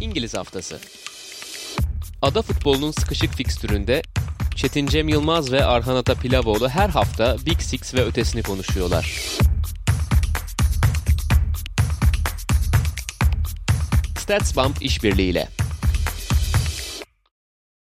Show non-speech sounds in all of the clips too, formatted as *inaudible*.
İngiliz Haftası Ada futbolunun sıkışık fikstüründe Çetin Cem Yılmaz ve Arhan Ata Pilavoğlu her hafta Big Six ve ötesini konuşuyorlar. StatsBomb işbirliğiyle.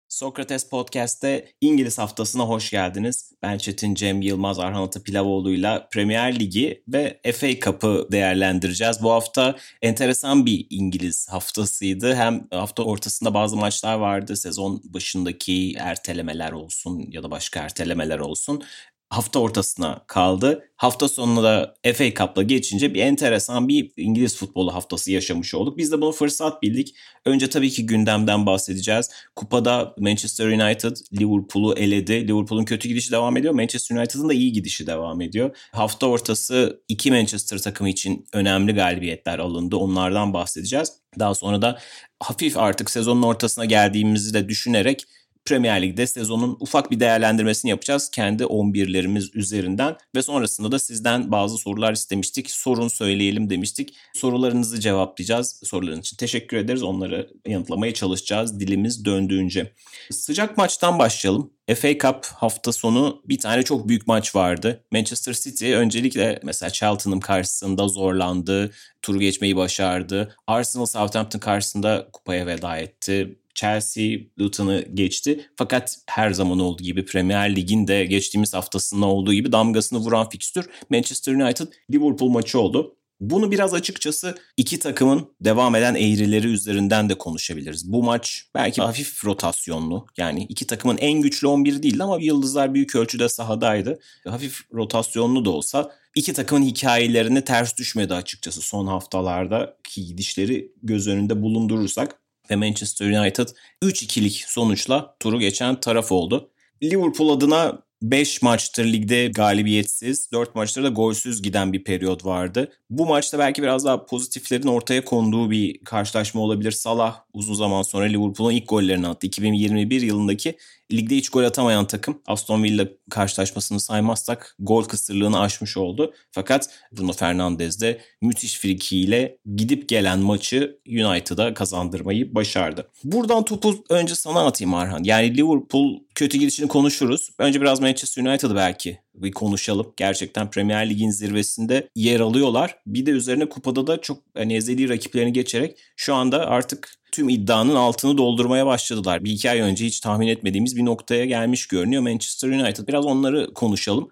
Sokrates Podcast'te İngiliz haftasına hoş geldiniz. Ben Çetin Cem Yılmaz Arhan Atapilavoğlu'yla Premier Ligi ve FA Cup'ı değerlendireceğiz. Bu hafta enteresan bir İngiliz haftasıydı. Hem hafta ortasında bazı maçlar vardı. Sezon başındaki ertelemeler olsun ya da başka ertelemeler olsun hafta ortasına kaldı. Hafta sonunda da FA Cup'la geçince bir enteresan bir İngiliz futbolu haftası yaşamış olduk. Biz de bunu fırsat bildik. Önce tabii ki gündemden bahsedeceğiz. Kupada Manchester United Liverpool'u eledi. Liverpool'un kötü gidişi devam ediyor. Manchester United'ın da iyi gidişi devam ediyor. Hafta ortası iki Manchester takımı için önemli galibiyetler alındı. Onlardan bahsedeceğiz. Daha sonra da hafif artık sezonun ortasına geldiğimizi de düşünerek Premier Lig'de sezonun ufak bir değerlendirmesini yapacağız kendi 11'lerimiz üzerinden ve sonrasında da sizden bazı sorular istemiştik. Sorun söyleyelim demiştik. Sorularınızı cevaplayacağız. Soruların için teşekkür ederiz. Onları yanıtlamaya çalışacağız dilimiz döndüğünce. Sıcak maçtan başlayalım. FA Cup hafta sonu bir tane çok büyük maç vardı. Manchester City öncelikle mesela Cheltenham karşısında zorlandı. Turu geçmeyi başardı. Arsenal Southampton karşısında kupaya veda etti. Chelsea Luton'u geçti. Fakat her zaman olduğu gibi Premier Lig'in de geçtiğimiz haftasında olduğu gibi damgasını vuran fikstür Manchester United Liverpool maçı oldu. Bunu biraz açıkçası iki takımın devam eden eğrileri üzerinden de konuşabiliriz. Bu maç belki hafif rotasyonlu. Yani iki takımın en güçlü 11 değil ama yıldızlar büyük ölçüde sahadaydı. Hafif rotasyonlu da olsa iki takımın hikayelerini ters düşmedi açıkçası son haftalardaki gidişleri göz önünde bulundurursak ve Manchester United 3-2'lik sonuçla turu geçen taraf oldu. Liverpool adına 5 maçtır ligde galibiyetsiz, 4 maçtır da golsüz giden bir periyot vardı. Bu maçta belki biraz daha pozitiflerin ortaya konduğu bir karşılaşma olabilir. Salah uzun zaman sonra Liverpool'un ilk gollerini attı. 2021 yılındaki ligde hiç gol atamayan takım Aston Villa karşılaşmasını saymazsak gol kısırlığını aşmış oldu. Fakat Bruno Fernandes de müthiş frikiyle gidip gelen maçı United'a kazandırmayı başardı. Buradan topu önce sana atayım Arhan. Yani Liverpool kötü gidişini konuşuruz. Önce biraz Manchester United'ı belki bir konuşalım. Gerçekten Premier Lig'in zirvesinde yer alıyorlar. Bir de üzerine kupada da çok hani ezeli rakiplerini geçerek şu anda artık tüm iddianın altını doldurmaya başladılar. Bir iki ay önce hiç tahmin etmediğimiz bir noktaya gelmiş görünüyor Manchester United. Biraz onları konuşalım.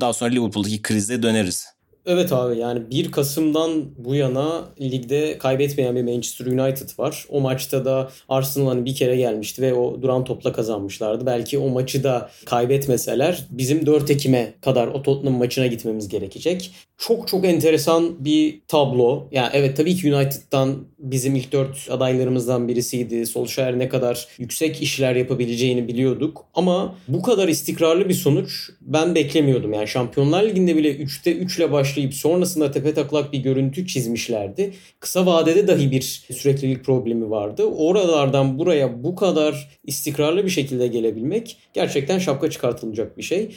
Daha sonra Liverpool'daki krize döneriz. Evet abi yani 1 Kasım'dan bu yana ligde kaybetmeyen bir Manchester United var. O maçta da Arsenal hani bir kere gelmişti ve o duran topla kazanmışlardı. Belki o maçı da kaybetmeseler bizim 4 Ekim'e kadar o Tottenham maçına gitmemiz gerekecek. Çok çok enteresan bir tablo. Yani evet tabii ki United'dan bizim ilk 4 adaylarımızdan birisiydi. Solskjaer ne kadar yüksek işler yapabileceğini biliyorduk. Ama bu kadar istikrarlı bir sonuç ben beklemiyordum. Yani Şampiyonlar Ligi'nde bile 3'te 3 ile başlayıp sonrasında tepe taklak bir görüntü çizmişlerdi. Kısa vadede dahi bir süreklilik problemi vardı. Oralardan buraya bu kadar istikrarlı bir şekilde gelebilmek gerçekten şapka çıkartılacak bir şey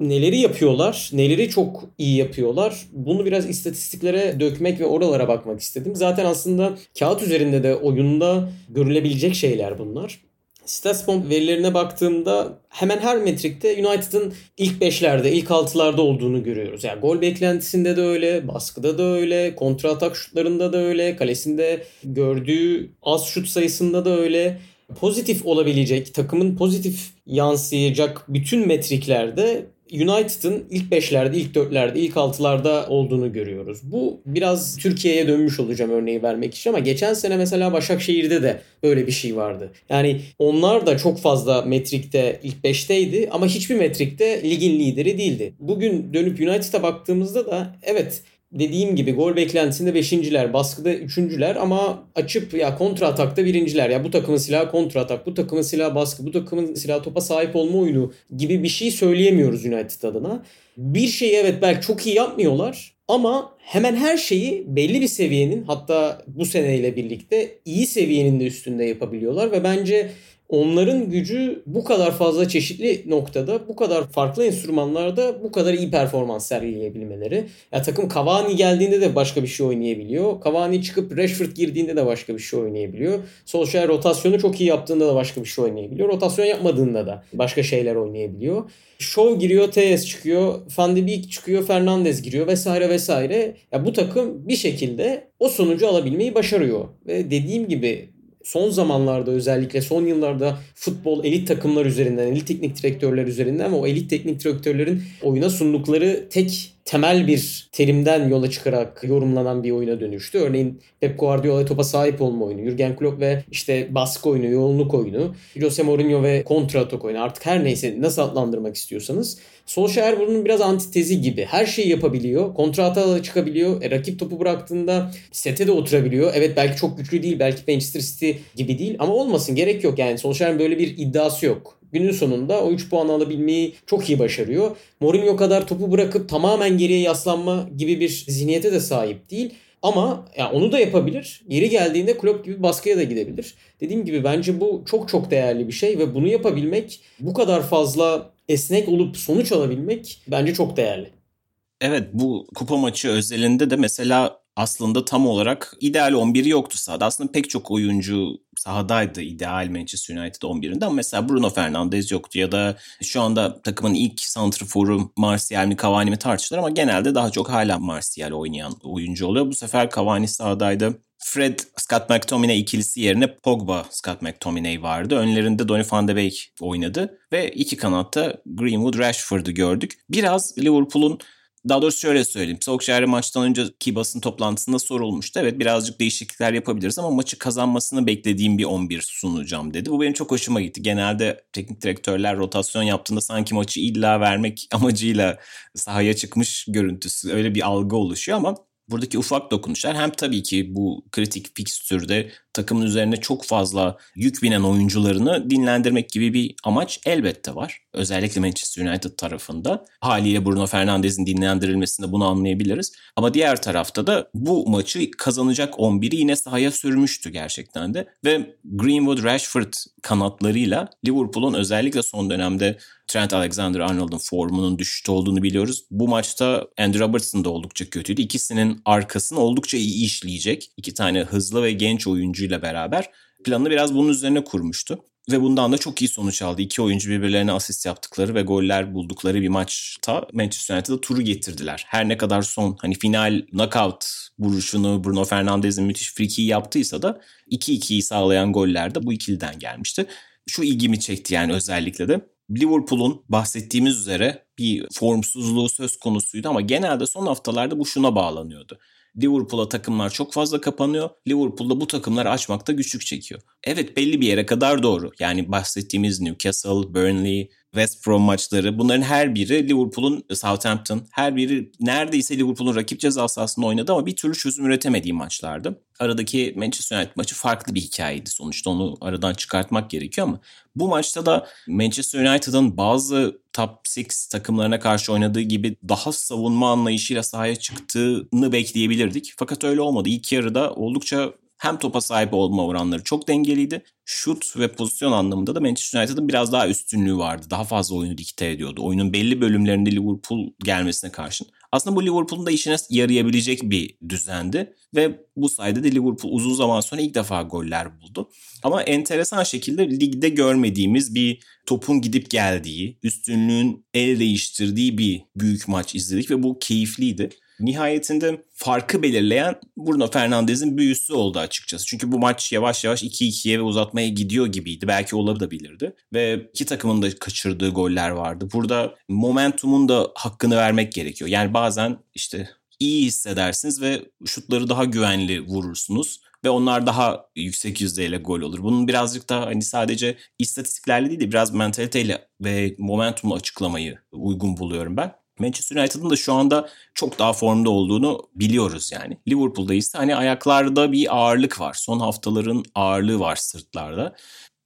neleri yapıyorlar, neleri çok iyi yapıyorlar. Bunu biraz istatistiklere dökmek ve oralara bakmak istedim. Zaten aslında kağıt üzerinde de oyunda görülebilecek şeyler bunlar. StatsBomb verilerine baktığımda hemen her metrikte United'ın ilk 5'lerde, ilk 6'larda olduğunu görüyoruz. Yani gol beklentisinde de öyle, baskıda da öyle, kontra atak şutlarında da öyle, kalesinde gördüğü az şut sayısında da öyle. Pozitif olabilecek, takımın pozitif yansıyacak bütün metriklerde United'ın ilk 5'lerde, ilk 4'lerde, ilk 6'larda olduğunu görüyoruz. Bu biraz Türkiye'ye dönmüş olacağım örneği vermek için ama geçen sene mesela Başakşehir'de de böyle bir şey vardı. Yani onlar da çok fazla metrikte ilk 5'teydi ama hiçbir metrikte ligin lideri değildi. Bugün dönüp United'a baktığımızda da evet dediğim gibi gol beklentisinde beşinciler, baskıda üçüncüler ama açıp ya kontra atakta birinciler. Ya bu takımın silahı kontra atak, bu takımın silahı baskı, bu takımın silahı topa sahip olma oyunu gibi bir şey söyleyemiyoruz United adına. Bir şeyi evet belki çok iyi yapmıyorlar ama hemen her şeyi belli bir seviyenin hatta bu seneyle birlikte iyi seviyenin de üstünde yapabiliyorlar ve bence onların gücü bu kadar fazla çeşitli noktada, bu kadar farklı enstrümanlarda bu kadar iyi performans sergileyebilmeleri. Ya takım Cavani geldiğinde de başka bir şey oynayabiliyor. Cavani çıkıp Rashford girdiğinde de başka bir şey oynayabiliyor. Solskjaer rotasyonu çok iyi yaptığında da başka bir şey oynayabiliyor. Rotasyon yapmadığında da başka şeyler oynayabiliyor. Shaw giriyor, TS çıkıyor, Van de Beek çıkıyor, Fernandez giriyor vesaire vesaire. Ya bu takım bir şekilde o sonucu alabilmeyi başarıyor. Ve dediğim gibi son zamanlarda özellikle son yıllarda futbol elit takımlar üzerinden, elit teknik direktörler üzerinden ve o elit teknik direktörlerin oyuna sundukları tek temel bir terimden yola çıkarak yorumlanan bir oyuna dönüştü. Örneğin Pep Guardiola topa sahip olma oyunu, Jurgen Klopp ve işte baskı oyunu, yoğunluk oyunu, Jose Mourinho ve kontra atak oyunu artık her neyse nasıl adlandırmak istiyorsanız. Solskjaer bunun biraz antitezi gibi. Her şeyi yapabiliyor. Kontra atağa çıkabiliyor. E, rakip topu bıraktığında sete de oturabiliyor. Evet belki çok güçlü değil. Belki Manchester City gibi değil. Ama olmasın gerek yok. Yani Solskjaer'in böyle bir iddiası yok günün sonunda o 3 puan alabilmeyi çok iyi başarıyor. Mourinho kadar topu bırakıp tamamen geriye yaslanma gibi bir zihniyete de sahip değil. Ama yani onu da yapabilir. Yeri geldiğinde Klopp gibi baskıya da gidebilir. Dediğim gibi bence bu çok çok değerli bir şey ve bunu yapabilmek bu kadar fazla esnek olup sonuç alabilmek bence çok değerli. Evet bu kupa maçı özelinde de mesela aslında tam olarak ideal 11'i yoktu sahada. Aslında pek çok oyuncu sahadaydı ideal Manchester United 11'inde ama mesela Bruno Fernandes yoktu ya da şu anda takımın ilk santrforu Martial mi Cavani mi tartışılır ama genelde daha çok hala Martial oynayan oyuncu oluyor. Bu sefer Cavani sahadaydı. Fred, Scott McTominay ikilisi yerine Pogba, Scott McTominay vardı. Önlerinde Donny van de Beek oynadı ve iki kanatta Greenwood, Rashford'u gördük. Biraz Liverpool'un daha doğrusu şöyle söyleyeyim. Solskjaer'e maçtan önceki basın toplantısında sorulmuştu. Evet birazcık değişiklikler yapabiliriz ama maçı kazanmasını beklediğim bir 11 sunacağım dedi. Bu benim çok hoşuma gitti. Genelde teknik direktörler rotasyon yaptığında sanki maçı illa vermek *laughs* amacıyla sahaya çıkmış görüntüsü. Öyle bir algı oluşuyor ama buradaki ufak dokunuşlar hem tabii ki bu kritik fikstürde takımın üzerine çok fazla yük binen oyuncularını dinlendirmek gibi bir amaç elbette var. Özellikle Manchester United tarafında. Haliyle Bruno Fernandes'in dinlendirilmesinde bunu anlayabiliriz. Ama diğer tarafta da bu maçı kazanacak 11'i yine sahaya sürmüştü gerçekten de. Ve Greenwood Rashford kanatlarıyla Liverpool'un özellikle son dönemde Trent Alexander-Arnold'un formunun düşüşte olduğunu biliyoruz. Bu maçta Andrew Robertson da oldukça kötüydü. İkisinin arkasını oldukça iyi işleyecek. İki tane hızlı ve genç oyuncuyla beraber planını biraz bunun üzerine kurmuştu. Ve bundan da çok iyi sonuç aldı. İki oyuncu birbirlerine asist yaptıkları ve goller buldukları bir maçta Manchester United'a turu getirdiler. Her ne kadar son hani final knockout vuruşunu Bruno Fernandes'in müthiş friki yaptıysa da 2-2'yi sağlayan goller de bu ikiliden gelmişti. Şu ilgimi çekti yani özellikle de. Liverpool'un bahsettiğimiz üzere bir formsuzluğu söz konusuydu ama genelde son haftalarda bu şuna bağlanıyordu. Liverpool'a takımlar çok fazla kapanıyor. Liverpool'da bu takımları açmakta güçlük çekiyor. Evet belli bir yere kadar doğru. Yani bahsettiğimiz Newcastle, Burnley, West Brom maçları bunların her biri Liverpool'un Southampton her biri neredeyse Liverpool'un rakip ceza sahasında oynadı ama bir türlü çözüm üretemediği maçlardı. Aradaki Manchester United maçı farklı bir hikayeydi sonuçta onu aradan çıkartmak gerekiyor ama bu maçta da Manchester United'ın bazı top 6 takımlarına karşı oynadığı gibi daha savunma anlayışıyla sahaya çıktığını bekleyebilirdik. Fakat öyle olmadı. İlk yarıda oldukça hem topa sahip olma oranları çok dengeliydi. Şut ve pozisyon anlamında da Manchester United'ın biraz daha üstünlüğü vardı. Daha fazla oyunu dikte ediyordu. Oyunun belli bölümlerinde Liverpool gelmesine karşın. Aslında bu Liverpool'un da işine yarayabilecek bir düzendi. Ve bu sayede de Liverpool uzun zaman sonra ilk defa goller buldu. Ama enteresan şekilde ligde görmediğimiz bir topun gidip geldiği, üstünlüğün el değiştirdiği bir büyük maç izledik ve bu keyifliydi. Nihayetinde farkı belirleyen Bruno Fernandes'in büyüsü oldu açıkçası. Çünkü bu maç yavaş yavaş 2-2'ye ve uzatmaya gidiyor gibiydi. Belki olabilirdi. Ve iki takımın da kaçırdığı goller vardı. Burada momentumun da hakkını vermek gerekiyor. Yani bazen işte iyi hissedersiniz ve şutları daha güvenli vurursunuz ve onlar daha yüksek yüzdeyle gol olur. Bunun birazcık da hani sadece istatistiklerle değil de biraz mentaliteyle ve momentumla açıklamayı uygun buluyorum ben. Manchester United'ın da şu anda çok daha formda olduğunu biliyoruz yani. Liverpool'da ise hani ayaklarda bir ağırlık var. Son haftaların ağırlığı var sırtlarda.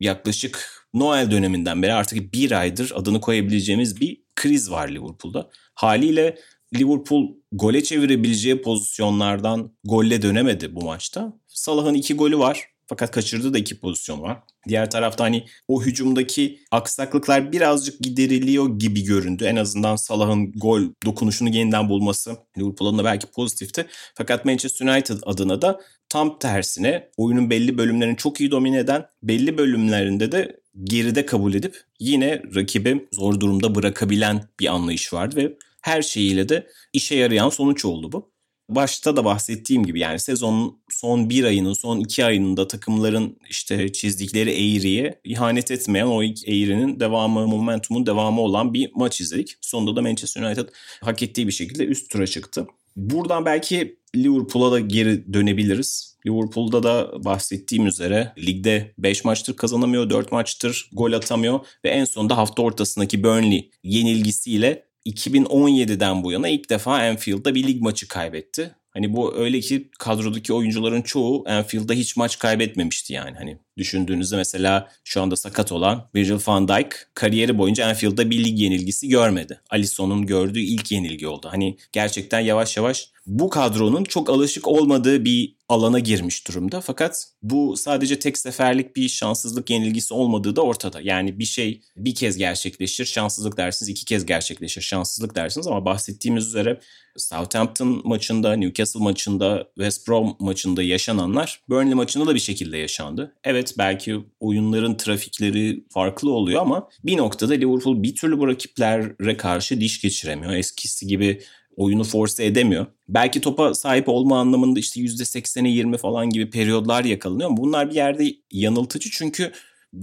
Yaklaşık Noel döneminden beri artık bir aydır adını koyabileceğimiz bir kriz var Liverpool'da. Haliyle Liverpool gole çevirebileceği pozisyonlardan golle dönemedi bu maçta. Salah'ın iki golü var. Fakat kaçırdığı da iki pozisyon var. Diğer tarafta hani o hücumdaki aksaklıklar birazcık gideriliyor gibi göründü. En azından Salah'ın gol dokunuşunu yeniden bulması Liverpool adına belki pozitifti. Fakat Manchester United adına da tam tersine oyunun belli bölümlerini çok iyi domine eden, belli bölümlerinde de geride kabul edip yine rakibi zor durumda bırakabilen bir anlayış vardı ve her şeyiyle de işe yarayan sonuç oldu bu başta da bahsettiğim gibi yani sezonun son bir ayının, son iki ayında takımların işte çizdikleri eğriye ihanet etmeyen o eğrinin devamı, momentumun devamı olan bir maç izledik. Sonunda da Manchester United hak ettiği bir şekilde üst tura çıktı. Buradan belki Liverpool'a da geri dönebiliriz. Liverpool'da da bahsettiğim üzere ligde 5 maçtır kazanamıyor, 4 maçtır gol atamıyor ve en sonunda hafta ortasındaki Burnley yenilgisiyle 2017'den bu yana ilk defa Anfield'da bir lig maçı kaybetti. Hani bu öyle ki kadrodaki oyuncuların çoğu Anfield'da hiç maç kaybetmemişti yani. Hani düşündüğünüzde mesela şu anda sakat olan Virgil van Dijk kariyeri boyunca Anfield'da bir lig yenilgisi görmedi. Alisson'un gördüğü ilk yenilgi oldu. Hani gerçekten yavaş yavaş bu kadronun çok alışık olmadığı bir alana girmiş durumda. Fakat bu sadece tek seferlik bir şanssızlık yenilgisi olmadığı da ortada. Yani bir şey bir kez gerçekleşir, şanssızlık dersiniz, iki kez gerçekleşir, şanssızlık dersiniz ama bahsettiğimiz üzere Southampton maçında, Newcastle maçında, West Brom maçında yaşananlar Burnley maçında da bir şekilde yaşandı. Evet belki oyunların trafikleri farklı oluyor ama bir noktada Liverpool bir türlü bu rakiplere karşı diş geçiremiyor. Eskisi gibi oyunu force edemiyor. Belki topa sahip olma anlamında işte %80'e 20 falan gibi periyodlar yakalanıyor bunlar bir yerde yanıltıcı çünkü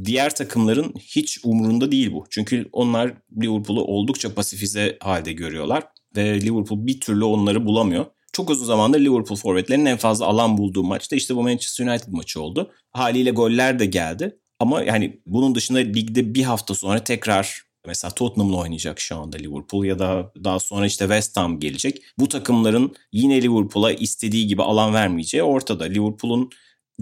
diğer takımların hiç umurunda değil bu. Çünkü onlar Liverpool'u oldukça pasifize halde görüyorlar ve Liverpool bir türlü onları bulamıyor. Çok uzun zamandır Liverpool forvetlerinin en fazla alan bulduğu maçta işte bu Manchester United maçı oldu. Haliyle goller de geldi. Ama yani bunun dışında ligde bir hafta sonra tekrar Mesela Tottenham'la oynayacak şu anda Liverpool ya da daha sonra işte West Ham gelecek. Bu takımların yine Liverpool'a istediği gibi alan vermeyeceği ortada. Liverpool'un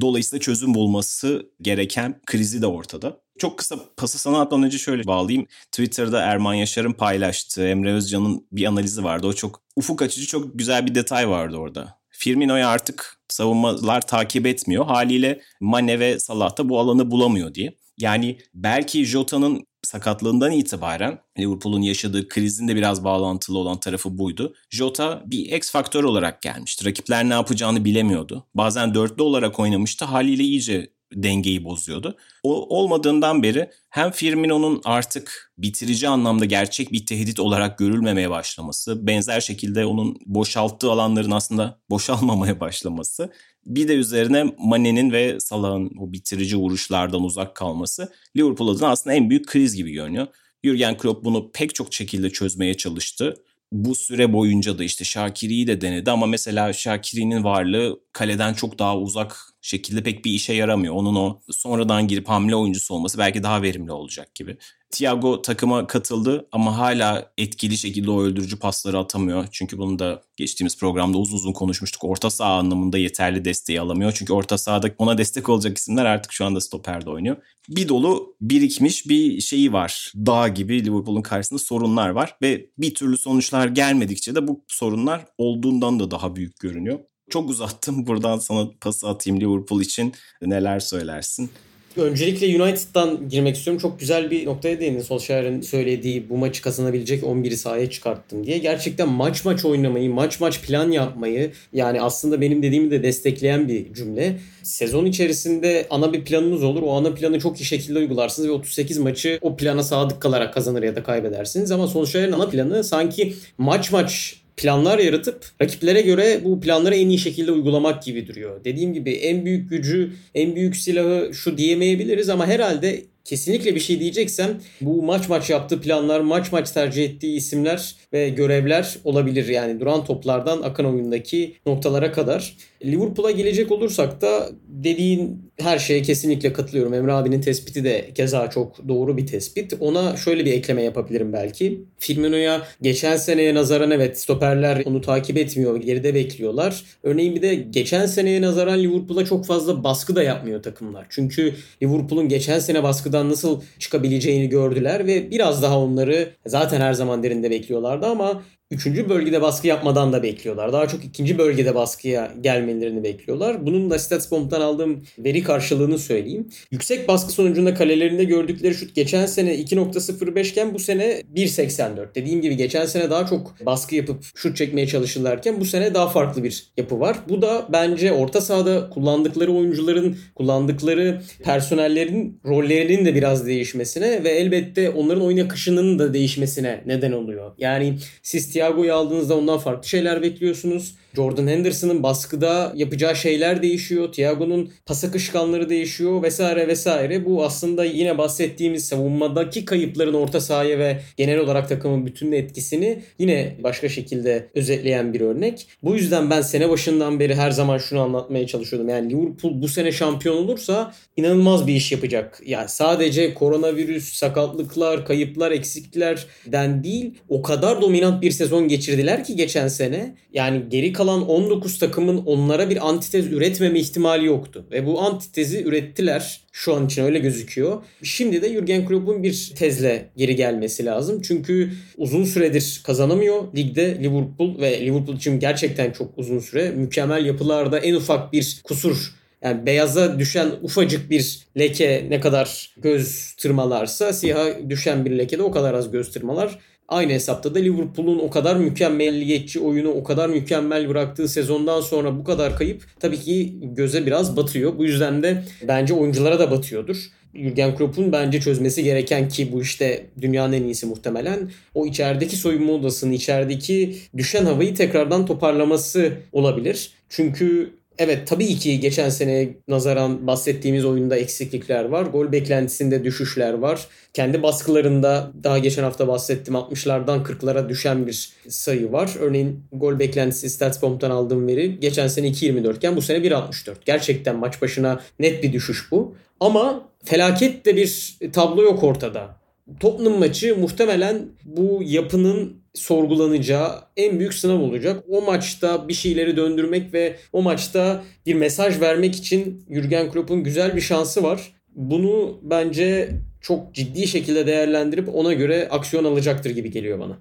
dolayısıyla çözüm bulması gereken krizi de ortada. Çok kısa pası sana atmadan önce şöyle bağlayayım. Twitter'da Erman Yaşar'ın paylaştığı Emre Özcan'ın bir analizi vardı. O çok ufuk açıcı çok güzel bir detay vardı orada. Firmino'yu artık savunmalar takip etmiyor. Haliyle Mane ve Salah da bu alanı bulamıyor diye. Yani belki Jota'nın sakatlığından itibaren Liverpool'un yaşadığı krizin de biraz bağlantılı olan tarafı buydu. Jota bir X faktör olarak gelmişti. Rakipler ne yapacağını bilemiyordu. Bazen dörtlü olarak oynamıştı. Haliyle iyice dengeyi bozuyordu. O olmadığından beri hem Firmino'nun artık bitirici anlamda gerçek bir tehdit olarak görülmemeye başlaması, benzer şekilde onun boşalttığı alanların aslında *laughs* boşalmamaya başlaması bir de üzerine Mane'nin ve Salah'ın o bitirici vuruşlardan uzak kalması Liverpool adına aslında en büyük kriz gibi görünüyor. Jurgen Klopp bunu pek çok şekilde çözmeye çalıştı. Bu süre boyunca da işte Şakiri'yi de denedi ama mesela Şakiri'nin varlığı kaleden çok daha uzak şekilde pek bir işe yaramıyor. Onun o sonradan girip hamle oyuncusu olması belki daha verimli olacak gibi. Thiago takıma katıldı ama hala etkili şekilde o öldürücü pasları atamıyor. Çünkü bunu da geçtiğimiz programda uzun uzun konuşmuştuk. Orta saha anlamında yeterli desteği alamıyor. Çünkü orta sahada ona destek olacak isimler artık şu anda stoperde oynuyor. Bir dolu birikmiş bir şeyi var. Dağ gibi Liverpool'un karşısında sorunlar var ve bir türlü sonuçlar gelmedikçe de bu sorunlar olduğundan da daha büyük görünüyor. Çok uzattım. *laughs* Buradan sana pası atayım Liverpool için. Neler söylersin? Öncelikle United'dan girmek istiyorum. Çok güzel bir noktaya değindin. Solskjaer'in söylediği bu maçı kazanabilecek 11'i sahaya çıkarttım diye. Gerçekten maç maç oynamayı, maç maç plan yapmayı yani aslında benim dediğimi de destekleyen bir cümle. Sezon içerisinde ana bir planınız olur. O ana planı çok iyi şekilde uygularsınız ve 38 maçı o plana sadık kalarak kazanır ya da kaybedersiniz. Ama Solskjaer'in ana planı sanki maç maç planlar yaratıp rakiplere göre bu planları en iyi şekilde uygulamak gibi duruyor. Dediğim gibi en büyük gücü, en büyük silahı şu diyemeyebiliriz ama herhalde kesinlikle bir şey diyeceksem bu maç maç yaptığı planlar, maç maç tercih ettiği isimler ve görevler olabilir. Yani duran toplardan akan oyundaki noktalara kadar. Liverpool'a gelecek olursak da dediğin her şeye kesinlikle katılıyorum. Emre abinin tespiti de keza çok doğru bir tespit. Ona şöyle bir ekleme yapabilirim belki. Firmino'ya geçen seneye nazaran evet stoperler onu takip etmiyor. Geride bekliyorlar. Örneğin bir de geçen seneye nazaran Liverpool'a çok fazla baskı da yapmıyor takımlar. Çünkü Liverpool'un geçen sene baskıdan nasıl çıkabileceğini gördüler ve biraz daha onları zaten her zaman derinde bekliyorlardı ama üçüncü bölgede baskı yapmadan da bekliyorlar. Daha çok ikinci bölgede baskıya gelmelerini bekliyorlar. Bunun da StatsBomb'dan aldığım veri karşılığını söyleyeyim. Yüksek baskı sonucunda kalelerinde gördükleri şut geçen sene 2.05 iken bu sene 1.84. Dediğim gibi geçen sene daha çok baskı yapıp şut çekmeye çalışırlarken bu sene daha farklı bir yapı var. Bu da bence orta sahada kullandıkları oyuncuların, kullandıkları personellerin rollerinin de biraz değişmesine ve elbette onların oyun akışının da değişmesine neden oluyor. Yani siz Thiago'yu aldığınızda ondan farklı şeyler bekliyorsunuz. Jordan Henderson'ın baskıda yapacağı şeyler değişiyor. Thiago'nun pas akışkanları değişiyor vesaire vesaire. Bu aslında yine bahsettiğimiz savunmadaki kayıpların orta sahaya ve genel olarak takımın bütün etkisini yine başka şekilde özetleyen bir örnek. Bu yüzden ben sene başından beri her zaman şunu anlatmaya çalışıyordum. Yani Liverpool bu sene şampiyon olursa inanılmaz bir iş yapacak. Yani sadece koronavirüs, sakatlıklar, kayıplar, eksiklerden değil o kadar dominant bir sezon geçirdiler ki geçen sene. Yani geri kalan 19 takımın onlara bir antitez üretmeme ihtimali yoktu. Ve bu antitezi ürettiler. Şu an için öyle gözüküyor. Şimdi de Jurgen Klopp'un bir tezle geri gelmesi lazım. Çünkü uzun süredir kazanamıyor. Ligde Liverpool ve Liverpool için gerçekten çok uzun süre mükemmel yapılarda en ufak bir kusur yani beyaza düşen ufacık bir leke ne kadar göz tırmalarsa siyaha düşen bir leke de o kadar az göz tırmalar. Aynı hesapta da Liverpool'un o kadar mükemmelliyetçi oyunu o kadar mükemmel bıraktığı sezondan sonra bu kadar kayıp tabii ki göze biraz batıyor. Bu yüzden de bence oyunculara da batıyordur. Jurgen Klopp'un bence çözmesi gereken ki bu işte dünyanın en iyisi muhtemelen o içerideki soyunma odasını, içerideki düşen havayı tekrardan toparlaması olabilir. Çünkü Evet tabii ki geçen sene nazaran bahsettiğimiz oyunda eksiklikler var. Gol beklentisinde düşüşler var. Kendi baskılarında daha geçen hafta bahsettim 60'lardan 40'lara düşen bir sayı var. Örneğin gol beklentisi Statsbomb'dan aldığım veri geçen sene 2.24 iken bu sene 1.64. Gerçekten maç başına net bir düşüş bu. Ama felaket de bir tablo yok ortada. Tottenham maçı muhtemelen bu yapının sorgulanacağı en büyük sınav olacak. O maçta bir şeyleri döndürmek ve o maçta bir mesaj vermek için Jurgen Klopp'un güzel bir şansı var. Bunu bence çok ciddi şekilde değerlendirip ona göre aksiyon alacaktır gibi geliyor bana.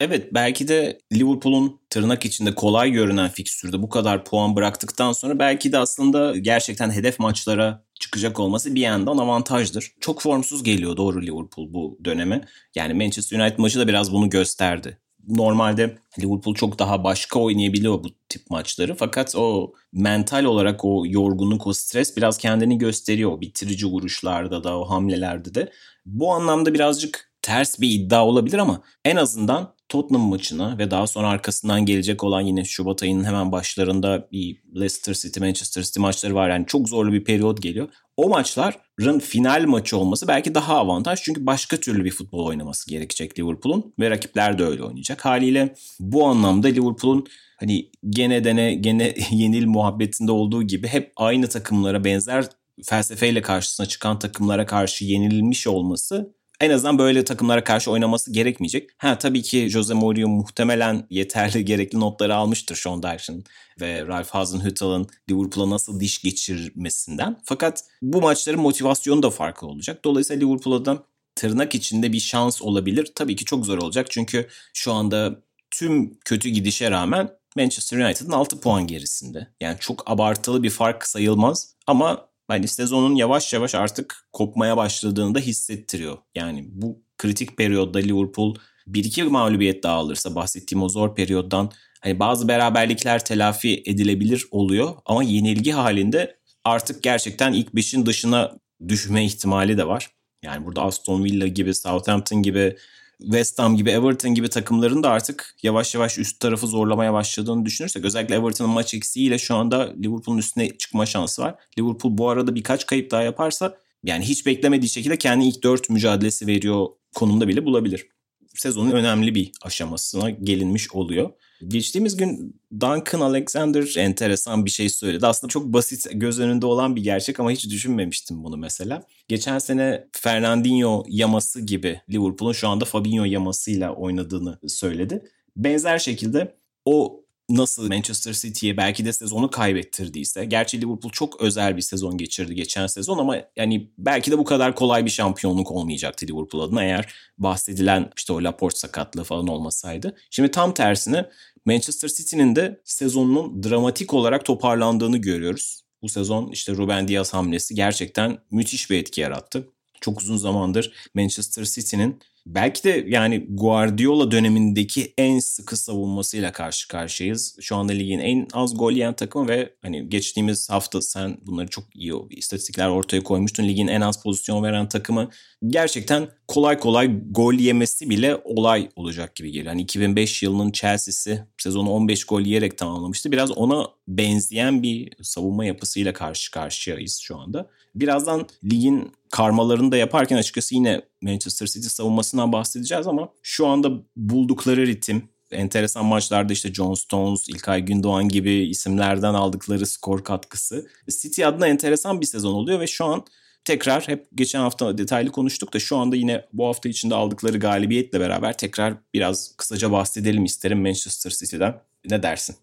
Evet belki de Liverpool'un tırnak içinde kolay görünen fikstürde bu kadar puan bıraktıktan sonra belki de aslında gerçekten hedef maçlara çıkacak olması bir yandan avantajdır. Çok formsuz geliyor doğru Liverpool bu döneme. Yani Manchester United maçı da biraz bunu gösterdi. Normalde Liverpool çok daha başka oynayabiliyor bu tip maçları. Fakat o mental olarak o yorgunluk, o stres biraz kendini gösteriyor. Bitirici vuruşlarda da, o hamlelerde de. Bu anlamda birazcık ters bir iddia olabilir ama en azından Tottenham maçına ve daha sonra arkasından gelecek olan yine Şubat ayının hemen başlarında bir Leicester City, Manchester City maçları var. Yani çok zorlu bir periyot geliyor. O maçların final maçı olması belki daha avantaj. Çünkü başka türlü bir futbol oynaması gerekecek Liverpool'un ve rakipler de öyle oynayacak. Haliyle bu anlamda Liverpool'un hani gene dene gene *laughs* yenil muhabbetinde olduğu gibi hep aynı takımlara benzer felsefeyle karşısına çıkan takımlara karşı yenilmiş olması en azından böyle takımlara karşı oynaması gerekmeyecek. Ha tabii ki Jose Mourinho muhtemelen yeterli *laughs* gerekli notları almıştır Sean Dyche'ın ve Ralph Hasenhüttl'ın Liverpool'a nasıl diş geçirmesinden. Fakat bu maçların motivasyonu da farklı olacak. Dolayısıyla Liverpool'a da tırnak içinde bir şans olabilir. Tabii ki çok zor olacak çünkü şu anda tüm kötü gidişe rağmen Manchester United'ın 6 puan gerisinde. Yani çok abartılı bir fark sayılmaz ama hani sezonun yavaş yavaş artık kopmaya başladığını da hissettiriyor. Yani bu kritik periyodda Liverpool bir iki mağlubiyet daha alırsa bahsettiğim o zor periyoddan hani bazı beraberlikler telafi edilebilir oluyor ama yenilgi halinde artık gerçekten ilk beşin dışına düşme ihtimali de var. Yani burada Aston Villa gibi, Southampton gibi West Ham gibi Everton gibi takımların da artık yavaş yavaş üst tarafı zorlamaya başladığını düşünürsek özellikle Everton'ın maç eksiğiyle şu anda Liverpool'un üstüne çıkma şansı var. Liverpool bu arada birkaç kayıp daha yaparsa yani hiç beklemediği şekilde kendi ilk dört mücadelesi veriyor konumda bile bulabilir. Sezonun önemli bir aşamasına gelinmiş oluyor. Geçtiğimiz gün Duncan Alexander enteresan bir şey söyledi. Aslında çok basit göz önünde olan bir gerçek ama hiç düşünmemiştim bunu mesela. Geçen sene Fernandinho yaması gibi Liverpool'un şu anda Fabinho yamasıyla oynadığını söyledi. Benzer şekilde o nasıl Manchester City'ye belki de sezonu kaybettirdiyse. Gerçi Liverpool çok özel bir sezon geçirdi geçen sezon ama yani belki de bu kadar kolay bir şampiyonluk olmayacaktı Liverpool adına eğer bahsedilen işte o Laporte sakatlığı falan olmasaydı. Şimdi tam tersine Manchester City'nin de sezonunun dramatik olarak toparlandığını görüyoruz. Bu sezon işte Ruben Diaz hamlesi gerçekten müthiş bir etki yarattı. Çok uzun zamandır Manchester City'nin belki de yani Guardiola dönemindeki en sıkı savunmasıyla karşı karşıyayız. Şu anda ligin en az gol yiyen takımı ve hani geçtiğimiz hafta sen bunları çok iyi istatistikler ortaya koymuştun. Ligin en az pozisyon veren takımı gerçekten kolay kolay gol yemesi bile olay olacak gibi geliyor. Hani 2005 yılının Chelsea'si sezonu 15 gol yiyerek tamamlamıştı. Biraz ona benzeyen bir savunma yapısıyla karşı karşıyayız şu anda. Birazdan ligin karmalarını da yaparken açıkçası yine Manchester City savunmasından bahsedeceğiz ama şu anda buldukları ritim enteresan maçlarda işte John Stones, İlkay Gündoğan gibi isimlerden aldıkları skor katkısı City adına enteresan bir sezon oluyor ve şu an tekrar hep geçen hafta detaylı konuştuk da şu anda yine bu hafta içinde aldıkları galibiyetle beraber tekrar biraz kısaca bahsedelim isterim Manchester City'den. Ne dersin?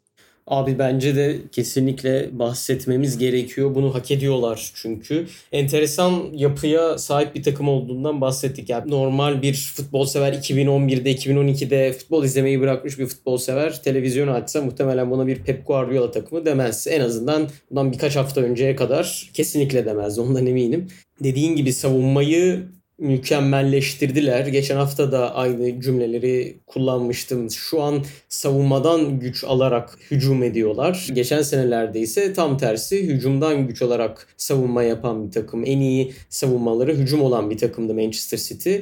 Abi bence de kesinlikle bahsetmemiz gerekiyor. Bunu hak ediyorlar çünkü. Enteresan yapıya sahip bir takım olduğundan bahsettik. Yani normal bir futbol sever 2011'de 2012'de futbol izlemeyi bırakmış bir futbol sever televizyon açsa muhtemelen buna bir Pep Guardiola takımı demez. En azından bundan birkaç hafta önceye kadar kesinlikle demez. Ondan eminim. Dediğin gibi savunmayı mükemmelleştirdiler. Geçen hafta da aynı cümleleri kullanmıştım. Şu an savunmadan güç alarak hücum ediyorlar. Geçen senelerde ise tam tersi hücumdan güç alarak savunma yapan bir takım. En iyi savunmaları hücum olan bir takımdı Manchester City.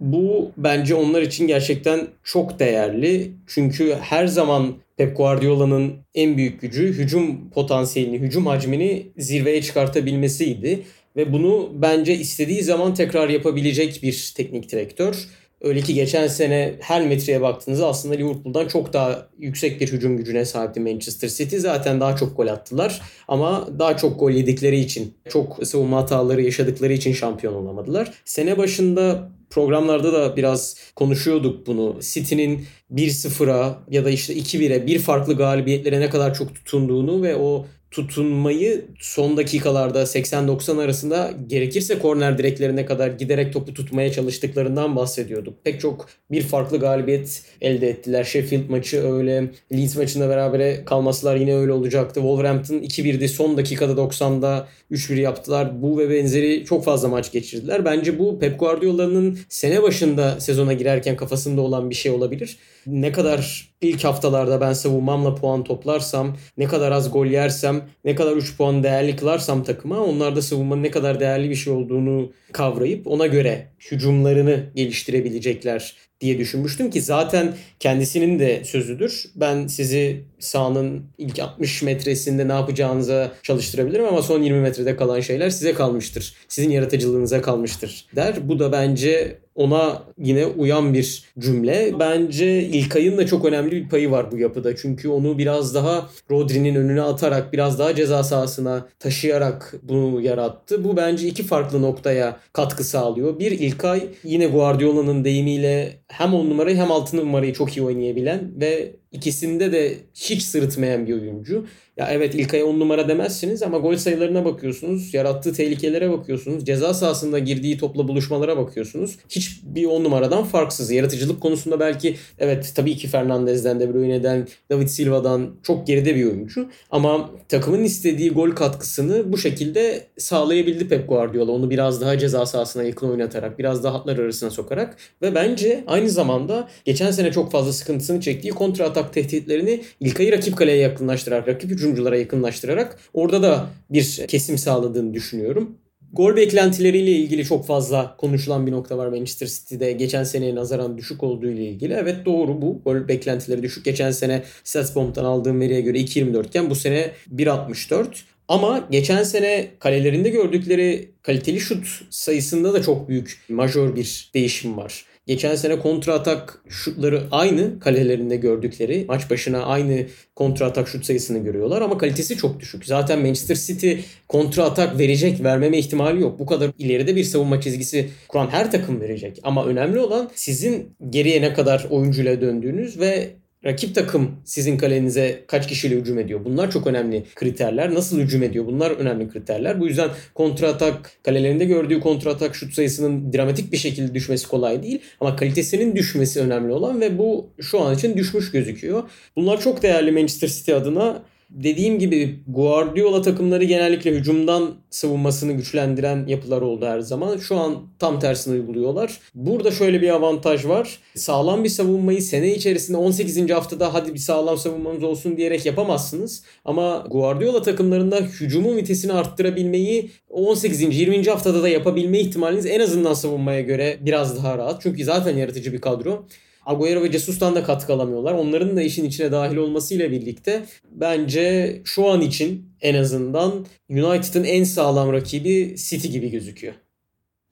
Bu bence onlar için gerçekten çok değerli. Çünkü her zaman Pep Guardiola'nın en büyük gücü hücum potansiyelini, hücum hacmini zirveye çıkartabilmesiydi. Ve bunu bence istediği zaman tekrar yapabilecek bir teknik direktör. Öyle ki geçen sene her metreye baktığınızda aslında Liverpool'dan çok daha yüksek bir hücum gücüne sahipti Manchester City. Zaten daha çok gol attılar ama daha çok gol yedikleri için, çok savunma hataları yaşadıkları için şampiyon olamadılar. Sene başında programlarda da biraz konuşuyorduk bunu. City'nin 1-0'a ya da işte 2-1'e bir farklı galibiyetlere ne kadar çok tutunduğunu ve o tutunmayı son dakikalarda 80-90 arasında gerekirse korner direklerine kadar giderek topu tutmaya çalıştıklarından bahsediyorduk. Pek çok bir farklı galibiyet elde ettiler. Sheffield maçı öyle, Leeds maçında berabere kalmasılar yine öyle olacaktı. Wolverhampton 2-1'di son dakikada 90'da 3-1 yaptılar. Bu ve benzeri çok fazla maç geçirdiler. Bence bu Pep Guardiola'nın sene başında sezona girerken kafasında olan bir şey olabilir. Ne kadar ilk haftalarda ben savunmamla puan toplarsam, ne kadar az gol yersem, ne kadar 3 puan değerli kılarsam takıma onlar da savunmanın ne kadar değerli bir şey olduğunu kavrayıp ona göre hücumlarını geliştirebilecekler diye düşünmüştüm ki zaten kendisinin de sözüdür. Ben sizi sahanın ilk 60 metresinde ne yapacağınıza çalıştırabilirim ama son 20 metrede kalan şeyler size kalmıştır. Sizin yaratıcılığınıza kalmıştır der. Bu da bence ona yine uyan bir cümle. Bence İlkay'ın da çok önemli bir payı var bu yapıda. Çünkü onu biraz daha Rodri'nin önüne atarak, biraz daha ceza sahasına taşıyarak bunu yarattı. Bu bence iki farklı noktaya katkı sağlıyor. Bir İlkay yine Guardiola'nın deyimiyle hem on numarayı hem altı numarayı çok iyi oynayabilen ve ikisinde de hiç sırıtmayan bir oyuncu. Ya evet İlkay'a 10 numara demezsiniz ama gol sayılarına bakıyorsunuz. Yarattığı tehlikelere bakıyorsunuz. Ceza sahasında girdiği topla buluşmalara bakıyorsunuz. Hiç bir 10 numaradan farksız. Yaratıcılık konusunda belki evet tabii ki Fernandez'den, De Bruyne'den, David Silva'dan çok geride bir oyuncu. Ama takımın istediği gol katkısını bu şekilde sağlayabildi Pep Guardiola. Onu biraz daha ceza sahasına yakın oynatarak, biraz daha hatlar arasına sokarak ve bence aynı zamanda geçen sene çok fazla sıkıntısını çektiği kontra atak tehditlerini İlkay'ı rakip kaleye yakınlaştırarak, rakip hücumculara yakınlaştırarak orada da bir kesim sağladığını düşünüyorum. Gol beklentileriyle ilgili çok fazla konuşulan bir nokta var Manchester City'de. Geçen seneye nazaran düşük olduğu ile ilgili. Evet doğru bu. Gol beklentileri düşük. Geçen sene Statsbomb'dan aldığım veriye göre 2.24 iken bu sene 1.64. Ama geçen sene kalelerinde gördükleri kaliteli şut sayısında da çok büyük majör bir değişim var. Geçen sene kontra atak şutları aynı kalelerinde gördükleri. Maç başına aynı kontra atak şut sayısını görüyorlar ama kalitesi çok düşük. Zaten Manchester City kontra atak verecek, vermeme ihtimali yok. Bu kadar ileride bir savunma çizgisi kuran her takım verecek. Ama önemli olan sizin geriye ne kadar oyuncuyla döndüğünüz ve Rakip takım sizin kalenize kaç kişiyle hücum ediyor? Bunlar çok önemli kriterler. Nasıl hücum ediyor? Bunlar önemli kriterler. Bu yüzden kontra atak kalelerinde gördüğü kontra atak şut sayısının dramatik bir şekilde düşmesi kolay değil. Ama kalitesinin düşmesi önemli olan ve bu şu an için düşmüş gözüküyor. Bunlar çok değerli Manchester City adına dediğim gibi Guardiola takımları genellikle hücumdan savunmasını güçlendiren yapılar oldu her zaman. Şu an tam tersini uyguluyorlar. Burada şöyle bir avantaj var. Sağlam bir savunmayı sene içerisinde 18. haftada hadi bir sağlam savunmamız olsun diyerek yapamazsınız. Ama Guardiola takımlarında hücumun vitesini arttırabilmeyi 18. 20. haftada da yapabilme ihtimaliniz en azından savunmaya göre biraz daha rahat. Çünkü zaten yaratıcı bir kadro. Agüero ve Jesus'tan da katkı alamıyorlar. Onların da işin içine dahil olmasıyla birlikte bence şu an için en azından United'ın en sağlam rakibi City gibi gözüküyor.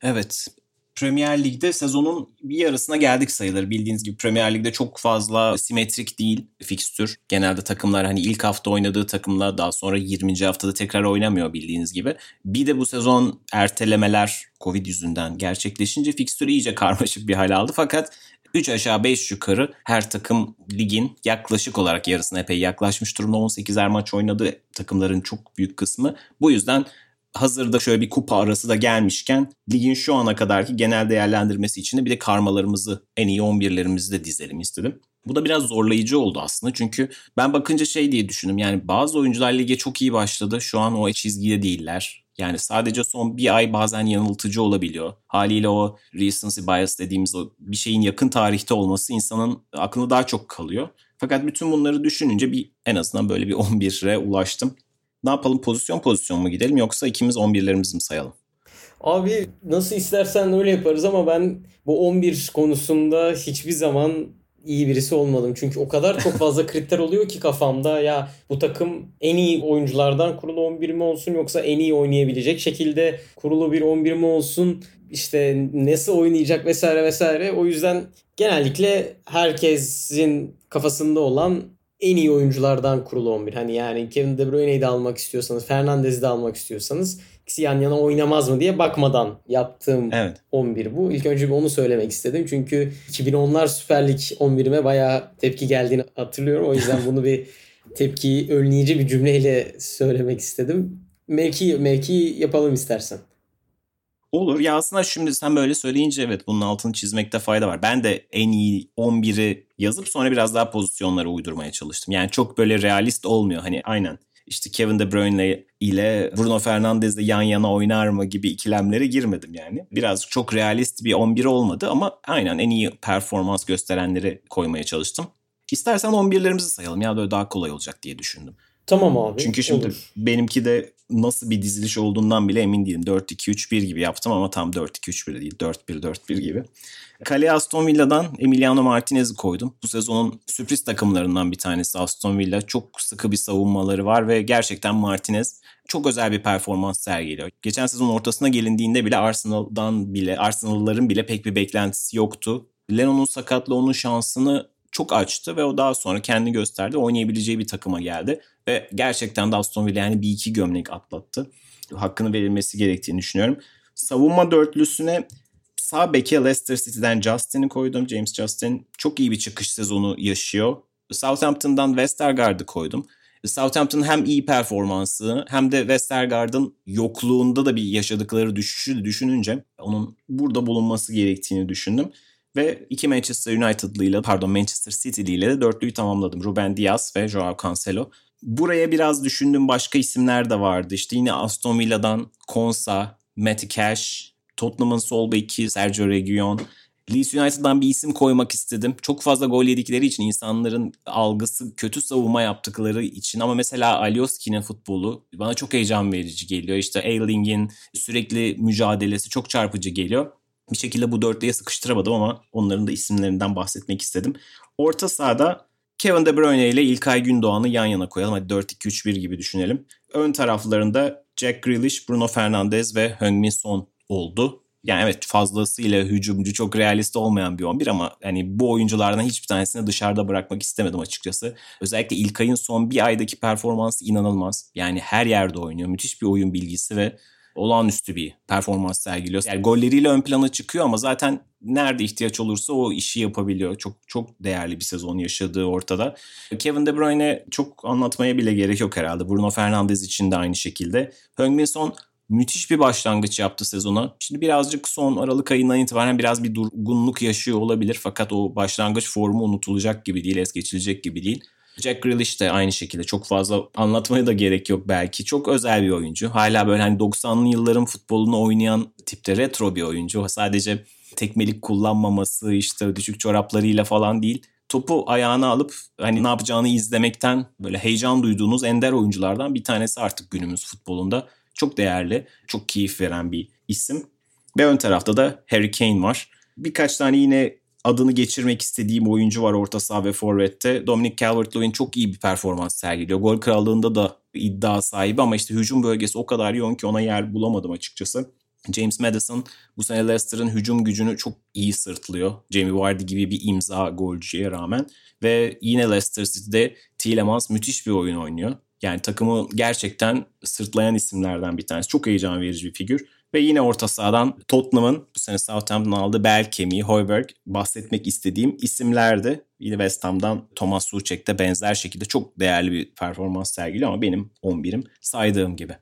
Evet. Premier Lig'de sezonun bir yarısına geldik sayılır. Bildiğiniz gibi Premier Lig'de çok fazla simetrik değil fikstür. Genelde takımlar hani ilk hafta oynadığı takımlar daha sonra 20. haftada tekrar oynamıyor bildiğiniz gibi. Bir de bu sezon ertelemeler Covid yüzünden gerçekleşince fikstür iyice karmaşık bir hal aldı. Fakat 3 aşağı 5 yukarı her takım ligin yaklaşık olarak yarısına epey yaklaşmış durumda. 18'er maç oynadı takımların çok büyük kısmı. Bu yüzden hazırda şöyle bir kupa arası da gelmişken ligin şu ana kadarki genel değerlendirmesi için de bir de karmalarımızı en iyi 11'lerimizi de dizelim istedim. Bu da biraz zorlayıcı oldu aslında çünkü ben bakınca şey diye düşündüm yani bazı oyuncular lige çok iyi başladı şu an o çizgide değiller. Yani sadece son bir ay bazen yanıltıcı olabiliyor. Haliyle o recency bias dediğimiz o bir şeyin yakın tarihte olması insanın aklına daha çok kalıyor. Fakat bütün bunları düşününce bir en azından böyle bir *laughs* 11'e ulaştım. Ne yapalım pozisyon pozisyon mu gidelim yoksa ikimiz 11'lerimizi mi sayalım? Abi nasıl istersen öyle yaparız ama ben bu 11 konusunda hiçbir zaman iyi birisi olmadım. Çünkü o kadar çok fazla kriter oluyor ki kafamda ya bu takım en iyi oyunculardan kurulu 11 mi olsun yoksa en iyi oynayabilecek şekilde kurulu bir 11 mi olsun işte nasıl oynayacak vesaire vesaire. O yüzden genellikle herkesin kafasında olan en iyi oyunculardan kurulu 11. Hani yani Kevin De Bruyne'yi de almak istiyorsanız, Fernandez'i de almak istiyorsanız ikisi yan yana oynamaz mı diye bakmadan yaptığım evet. 11 bu. İlk önce bir onu söylemek istedim. Çünkü 2010'lar Süper Lig 11'ime bayağı tepki geldiğini hatırlıyorum. O yüzden bunu bir *laughs* tepkiyi önleyici bir cümleyle söylemek istedim. Mevki, mevki yapalım istersen. Olur. Ya aslında şimdi sen böyle söyleyince evet bunun altını çizmekte fayda var. Ben de en iyi 11'i yazıp sonra biraz daha pozisyonlara uydurmaya çalıştım. Yani çok böyle realist olmuyor. Hani aynen işte Kevin De Bruyne ile Bruno Fernandes de yan yana oynar mı gibi ikilemlere girmedim yani. Biraz çok realist bir 11 olmadı ama aynen en iyi performans gösterenleri koymaya çalıştım. İstersen 11'lerimizi sayalım ya böyle daha kolay olacak diye düşündüm. Tamam abi. Çünkü şimdi olur. benimki de nasıl bir diziliş olduğundan bile emin değilim. 4-2-3-1 gibi yaptım ama tam 4-2-3-1 değil. 4-1-4-1 gibi. Kaleye Aston Villa'dan Emiliano Martinez'i koydum. Bu sezonun sürpriz takımlarından bir tanesi Aston Villa. Çok sıkı bir savunmaları var ve gerçekten Martinez çok özel bir performans sergiliyor. Geçen sezon ortasına gelindiğinde bile Arsenal'dan bile Arsenal'ların bile pek bir beklentisi yoktu. Lennon'un sakatlığı onun şansını çok açtı ve o daha sonra kendi gösterdi. Oynayabileceği bir takıma geldi. Ve gerçekten de Aston Villa yani bir iki gömlek atlattı. Hakkını verilmesi gerektiğini düşünüyorum. Savunma dörtlüsüne sağ beke Leicester City'den Justin'i koydum. James Justin çok iyi bir çıkış sezonu yaşıyor. Southampton'dan Westergaard'ı koydum. Southampton hem iyi performansı hem de Westergaard'ın yokluğunda da bir yaşadıkları düşüşü düşününce onun burada bulunması gerektiğini düşündüm. Ve iki Manchester United'lı ile pardon Manchester City'li ile de dörtlüyü tamamladım. Ruben Diaz ve Joao Cancelo. Buraya biraz düşündüğüm başka isimler de vardı. İşte yine Aston Villa'dan Konsa, Matty Cash, Tottenham'ın sol beki Sergio Reguilon. Leeds United'dan bir isim koymak istedim. Çok fazla gol yedikleri için insanların algısı kötü savunma yaptıkları için ama mesela Alioski'nin futbolu bana çok heyecan verici geliyor. İşte Ayling'in sürekli mücadelesi çok çarpıcı geliyor. Bir şekilde bu dörtlüye sıkıştıramadım ama onların da isimlerinden bahsetmek istedim. Orta sahada Kevin De Bruyne ile İlkay Gündoğan'ı yan yana koyalım. Hadi 4-2-3-1 gibi düşünelim. Ön taraflarında Jack Grealish, Bruno Fernandes ve Heung-min Son oldu. Yani evet fazlasıyla hücumcu çok realist olmayan bir 11 ama hani bu oyunculardan hiçbir tanesini dışarıda bırakmak istemedim açıkçası. Özellikle İlkay'ın son bir aydaki performansı inanılmaz. Yani her yerde oynuyor. Müthiş bir oyun bilgisi ve olağanüstü bir performans sergiliyor. Yani golleriyle ön plana çıkıyor ama zaten nerede ihtiyaç olursa o işi yapabiliyor. Çok çok değerli bir sezon yaşadığı ortada. Kevin De Bruyne çok anlatmaya bile gerek yok herhalde. Bruno Fernandes için de aynı şekilde. Heung-min Son müthiş bir başlangıç yaptı sezona. Şimdi birazcık son Aralık ayından itibaren biraz bir durgunluk yaşıyor olabilir. Fakat o başlangıç formu unutulacak gibi değil, es geçilecek gibi değil. Jack Grealish de aynı şekilde çok fazla anlatmaya da gerek yok belki. Çok özel bir oyuncu. Hala böyle hani 90'lı yılların futbolunu oynayan tipte retro bir oyuncu. Sadece tekmelik kullanmaması işte düşük çoraplarıyla falan değil. Topu ayağına alıp hani ne yapacağını izlemekten böyle heyecan duyduğunuz ender oyunculardan bir tanesi artık günümüz futbolunda. Çok değerli, çok keyif veren bir isim. Ve ön tarafta da Harry Kane var. Birkaç tane yine adını geçirmek istediğim oyuncu var orta saha ve forvette. Dominic Calvert-Lewin çok iyi bir performans sergiliyor. Gol krallığında da iddia sahibi ama işte hücum bölgesi o kadar yoğun ki ona yer bulamadım açıkçası. James Madison bu sene Leicester'ın hücum gücünü çok iyi sırtlıyor. Jamie Vardy gibi bir imza golcüye rağmen. Ve yine Leicester City'de Tielemans müthiş bir oyun oynuyor. Yani takımı gerçekten sırtlayan isimlerden bir tanesi. Çok heyecan verici bir figür. Ve yine orta sahadan Tottenham'ın bu sene Southampton aldığı bel kemiği Hoiberg bahsetmek istediğim isimlerdi. Yine West Ham'dan Thomas Suchek de benzer şekilde çok değerli bir performans sergiliyor ama benim 11'im saydığım gibi.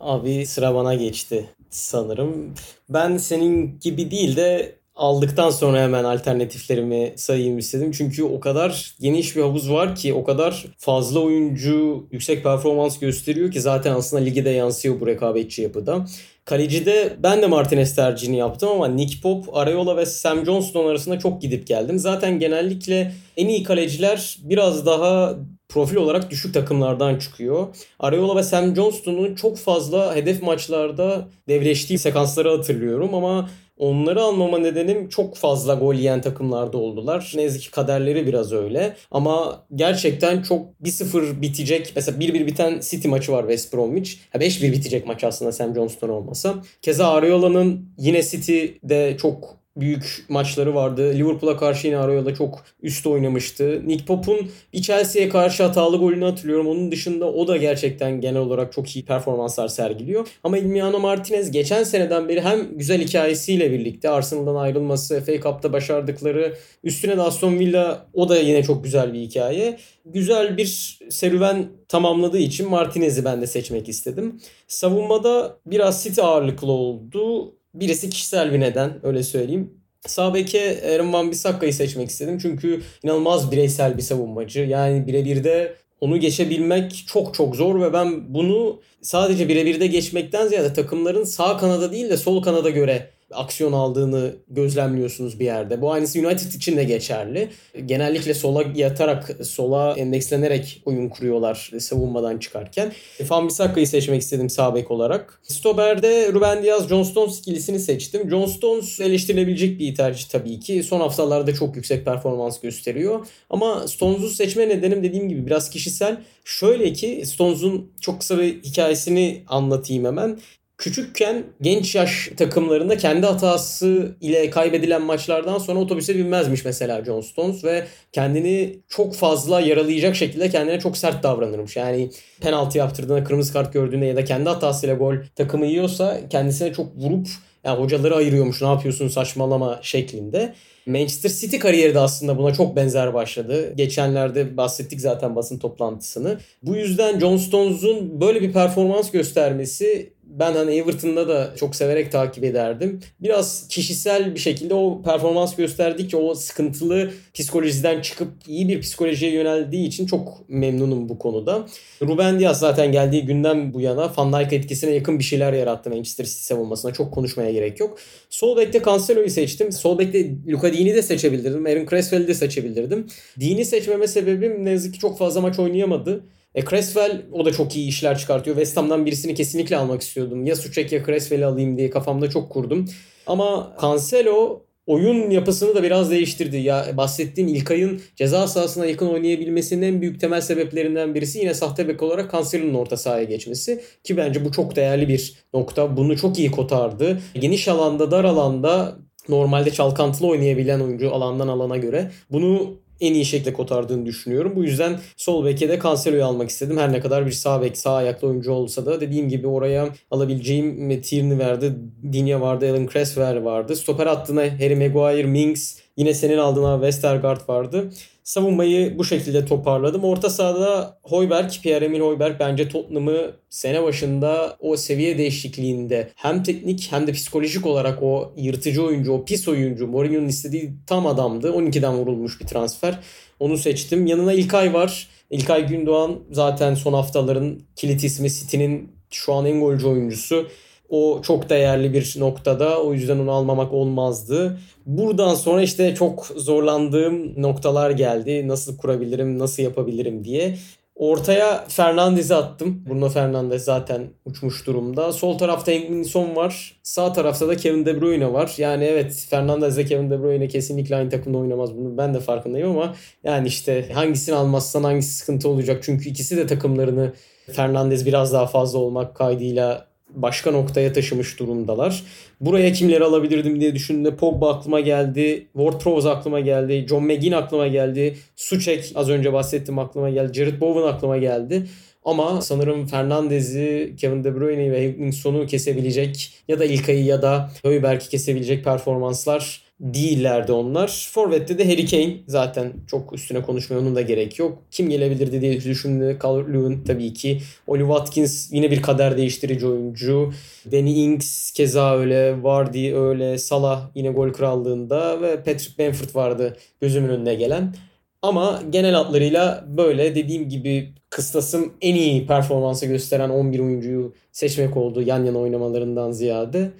Abi sıra bana geçti sanırım. Ben senin gibi değil de aldıktan sonra hemen alternatiflerimi sayayım istedim. Çünkü o kadar geniş bir havuz var ki o kadar fazla oyuncu yüksek performans gösteriyor ki zaten aslında ligi de yansıyor bu rekabetçi yapıda. Kalecide ben de Martinez tercihini yaptım ama Nick Pop, Arayola ve Sam Johnston arasında çok gidip geldim. Zaten genellikle en iyi kaleciler biraz daha profil olarak düşük takımlardan çıkıyor. Arayola ve Sam Johnston'un çok fazla hedef maçlarda devleştiği sekansları hatırlıyorum ama Onları almama nedenim çok fazla gol yiyen takımlarda oldular. Ne yazık ki kaderleri biraz öyle. Ama gerçekten çok 1-0 bitecek. Mesela 1-1 biten City maçı var West Bromwich. 5-1 bitecek maç aslında Sam Johnston olmasa. Keza Ariola'nın yine City'de çok büyük maçları vardı. Liverpool'a karşı yine Arroyo'da çok üst oynamıştı. Nick Pop'un bir Chelsea'ye karşı hatalı golünü hatırlıyorum. Onun dışında o da gerçekten genel olarak çok iyi performanslar sergiliyor. Ama Emiliano Martinez geçen seneden beri hem güzel hikayesiyle birlikte Arsenal'dan ayrılması, FA Cup'ta başardıkları, üstüne de Aston Villa o da yine çok güzel bir hikaye. Güzel bir serüven tamamladığı için Martinez'i ben de seçmek istedim. Savunmada biraz City ağırlıklı oldu Birisi kişisel bir neden öyle söyleyeyim. Sağ beke Aaron Van Bissakka'yı seçmek istedim. Çünkü inanılmaz bireysel bir savunmacı. Yani birebir de onu geçebilmek çok çok zor ve ben bunu sadece birebir de geçmekten ziyade takımların sağ kanada değil de sol kanada göre aksiyon aldığını gözlemliyorsunuz bir yerde. Bu aynısı United için de geçerli. Genellikle sola yatarak, sola endekslenerek oyun kuruyorlar savunmadan çıkarken. Van Bissakka'yı seçmek istedim sağ bek olarak. Stoper'de Ruben Diaz, John Stones ikilisini seçtim. John Stones eleştirilebilecek bir tercih tabii ki. Son haftalarda çok yüksek performans gösteriyor. Ama Stones'u seçme nedenim dediğim gibi biraz kişisel. Şöyle ki Stones'un çok kısa bir hikayesini anlatayım hemen küçükken genç yaş takımlarında kendi hatası ile kaybedilen maçlardan sonra otobüse binmezmiş mesela John Stones ve kendini çok fazla yaralayacak şekilde kendine çok sert davranırmış. Yani penaltı yaptırdığında, kırmızı kart gördüğünde ya da kendi hatasıyla gol takımı yiyorsa kendisine çok vurup yani hocaları ayırıyormuş ne yapıyorsun saçmalama şeklinde. Manchester City kariyeri de aslında buna çok benzer başladı. Geçenlerde bahsettik zaten basın toplantısını. Bu yüzden John Stones'un böyle bir performans göstermesi ben hani Everton'da da çok severek takip ederdim. Biraz kişisel bir şekilde o performans gösterdikçe o sıkıntılı psikolojiden çıkıp iyi bir psikolojiye yöneldiği için çok memnunum bu konuda. Ruben Diaz zaten geldiği günden bu yana Van Dijk etkisine yakın bir şeyler yarattı Manchester City savunmasına. Çok konuşmaya gerek yok. Sol bekte Cancelo'yu seçtim. Sol bekte Luka Dini de seçebilirdim. Aaron Cresswell'i de seçebilirdim. Dini seçmeme sebebim ne yazık ki çok fazla maç oynayamadı. E Creswell o da çok iyi işler çıkartıyor. West Ham'dan birisini kesinlikle almak istiyordum. Ya Suçek ya Creswell'i alayım diye kafamda çok kurdum. Ama Cancelo oyun yapısını da biraz değiştirdi. Ya bahsettiğim İlkay'ın ceza sahasına yakın oynayabilmesinin en büyük temel sebeplerinden birisi yine sahte bek olarak Cancelo'nun orta sahaya geçmesi. Ki bence bu çok değerli bir nokta. Bunu çok iyi kotardı. Geniş alanda, dar alanda normalde çalkantılı oynayabilen oyuncu alandan alana göre bunu en iyi şekilde kotardığını düşünüyorum. Bu yüzden sol beke de Cancelo'yu almak istedim. Her ne kadar bir sağ bek, sağ ayaklı oyuncu olsa da dediğim gibi oraya alabileceğim Tierney verdi. Dinya vardı, Alan Cresswell vardı. Stoper hattına Harry Maguire, Mings, yine senin aldığın Westergaard vardı. Savunmayı bu şekilde toparladım. Orta sahada Hoiberg, Pierre-Emil Hoiberg bence Tottenham'ı sene başında o seviye değişikliğinde hem teknik hem de psikolojik olarak o yırtıcı oyuncu, o pis oyuncu, Mourinho'nun istediği tam adamdı. 12'den vurulmuş bir transfer. Onu seçtim. Yanına İlkay var. İlkay Gündoğan zaten son haftaların kilit ismi City'nin şu an en golcü oyuncusu. O çok değerli bir noktada. O yüzden onu almamak olmazdı. Buradan sonra işte çok zorlandığım noktalar geldi. Nasıl kurabilirim, nasıl yapabilirim diye. Ortaya Fernandez'i attım. Bruno Fernandes zaten uçmuş durumda. Sol tarafta Englinson var. Sağ tarafta da Kevin De Bruyne var. Yani evet Fernandez ile Kevin De Bruyne kesinlikle aynı takımda oynamaz. Bunu ben de farkındayım ama yani işte hangisini almazsan hangisi sıkıntı olacak. Çünkü ikisi de takımlarını Fernandez biraz daha fazla olmak kaydıyla başka noktaya taşımış durumdalar. Buraya kimleri alabilirdim diye düşündüğümde Pogba aklıma geldi. Ward-Prowse aklıma geldi. John McGinn aklıma geldi. Suçek az önce bahsettim aklıma geldi. Jared Bowen aklıma geldi. Ama sanırım Fernandez'i, Kevin De Bruyne'yi ve Higginson'u kesebilecek ya da İlkay'ı ya da Höyberg'i kesebilecek performanslar değillerdi onlar. Forvet'te de Harry Kane zaten çok üstüne konuşmaya onun da gerek yok. Kim gelebilirdi diye düşündüğümde Calvert-Lewin tabii ki. Oli Watkins yine bir kader değiştirici oyuncu. Danny Ings keza öyle. Vardy öyle. Salah yine gol krallığında ve Patrick Bamford vardı gözümün önüne gelen. Ama genel hatlarıyla böyle dediğim gibi kıstasım en iyi performansı gösteren 11 oyuncuyu seçmek oldu yan yana oynamalarından ziyade.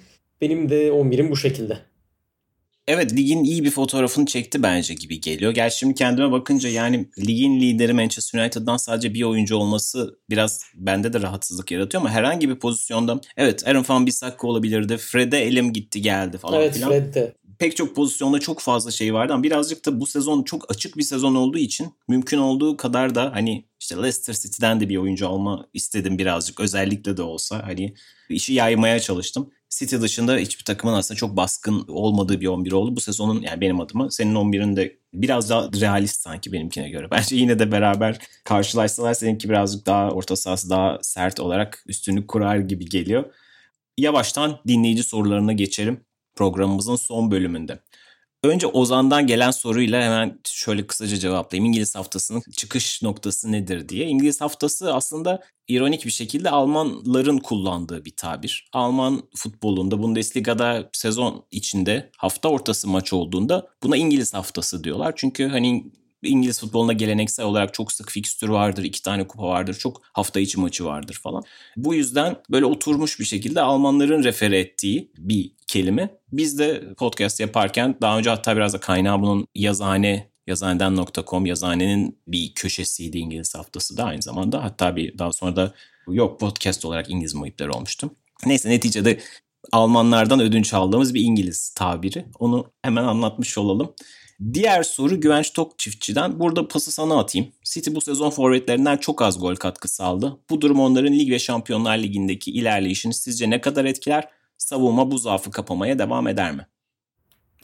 Benim de 11'im bu şekilde. Evet ligin iyi bir fotoğrafını çekti bence gibi geliyor. Gerçi şimdi kendime bakınca yani ligin lideri Manchester United'dan sadece bir oyuncu olması biraz bende de rahatsızlık yaratıyor ama herhangi bir pozisyonda evet Aaron Van Bissaka olabilirdi. Fred'e elim gitti geldi falan evet, filan. Evet Fred Pek çok pozisyonda çok fazla şey vardı ama birazcık da bu sezon çok açık bir sezon olduğu için mümkün olduğu kadar da hani işte Leicester City'den de bir oyuncu alma istedim birazcık özellikle de olsa hani işi yaymaya çalıştım. City dışında hiçbir takımın aslında çok baskın olmadığı bir 11 oldu. Bu sezonun yani benim adıma senin 11'in de biraz daha realist sanki benimkine göre. *laughs* Bence yine de beraber karşılaşsalar seninki birazcık daha orta sahası daha sert olarak üstünlük kurar gibi geliyor. Yavaştan dinleyici sorularına geçelim programımızın son bölümünde. Önce Ozan'dan gelen soruyla hemen şöyle kısaca cevaplayayım. İngiliz haftasının çıkış noktası nedir diye. İngiliz haftası aslında ironik bir şekilde Almanların kullandığı bir tabir. Alman futbolunda Bundesliga'da sezon içinde hafta ortası maç olduğunda buna İngiliz haftası diyorlar. Çünkü hani İngiliz futbolunda geleneksel olarak çok sık fikstür vardır, iki tane kupa vardır, çok hafta içi maçı vardır falan. Bu yüzden böyle oturmuş bir şekilde Almanların refere ettiği bir kelime. Biz de podcast yaparken daha önce hatta biraz da kaynağı bunun yazhane yazhaneden.com yazhanenin bir köşesiydi İngiliz haftası da aynı zamanda. Hatta bir daha sonra da yok podcast olarak İngiliz muhitleri olmuştu. Neyse neticede Almanlardan ödünç aldığımız bir İngiliz tabiri. Onu hemen anlatmış olalım. Diğer soru Güvenç Tok çiftçiden. Burada pası sana atayım. City bu sezon forvetlerinden çok az gol katkısı aldı. Bu durum onların lig ve Şampiyonlar Ligi'ndeki ilerleyişini sizce ne kadar etkiler? Savunma bu zaafı kapamaya devam eder mi?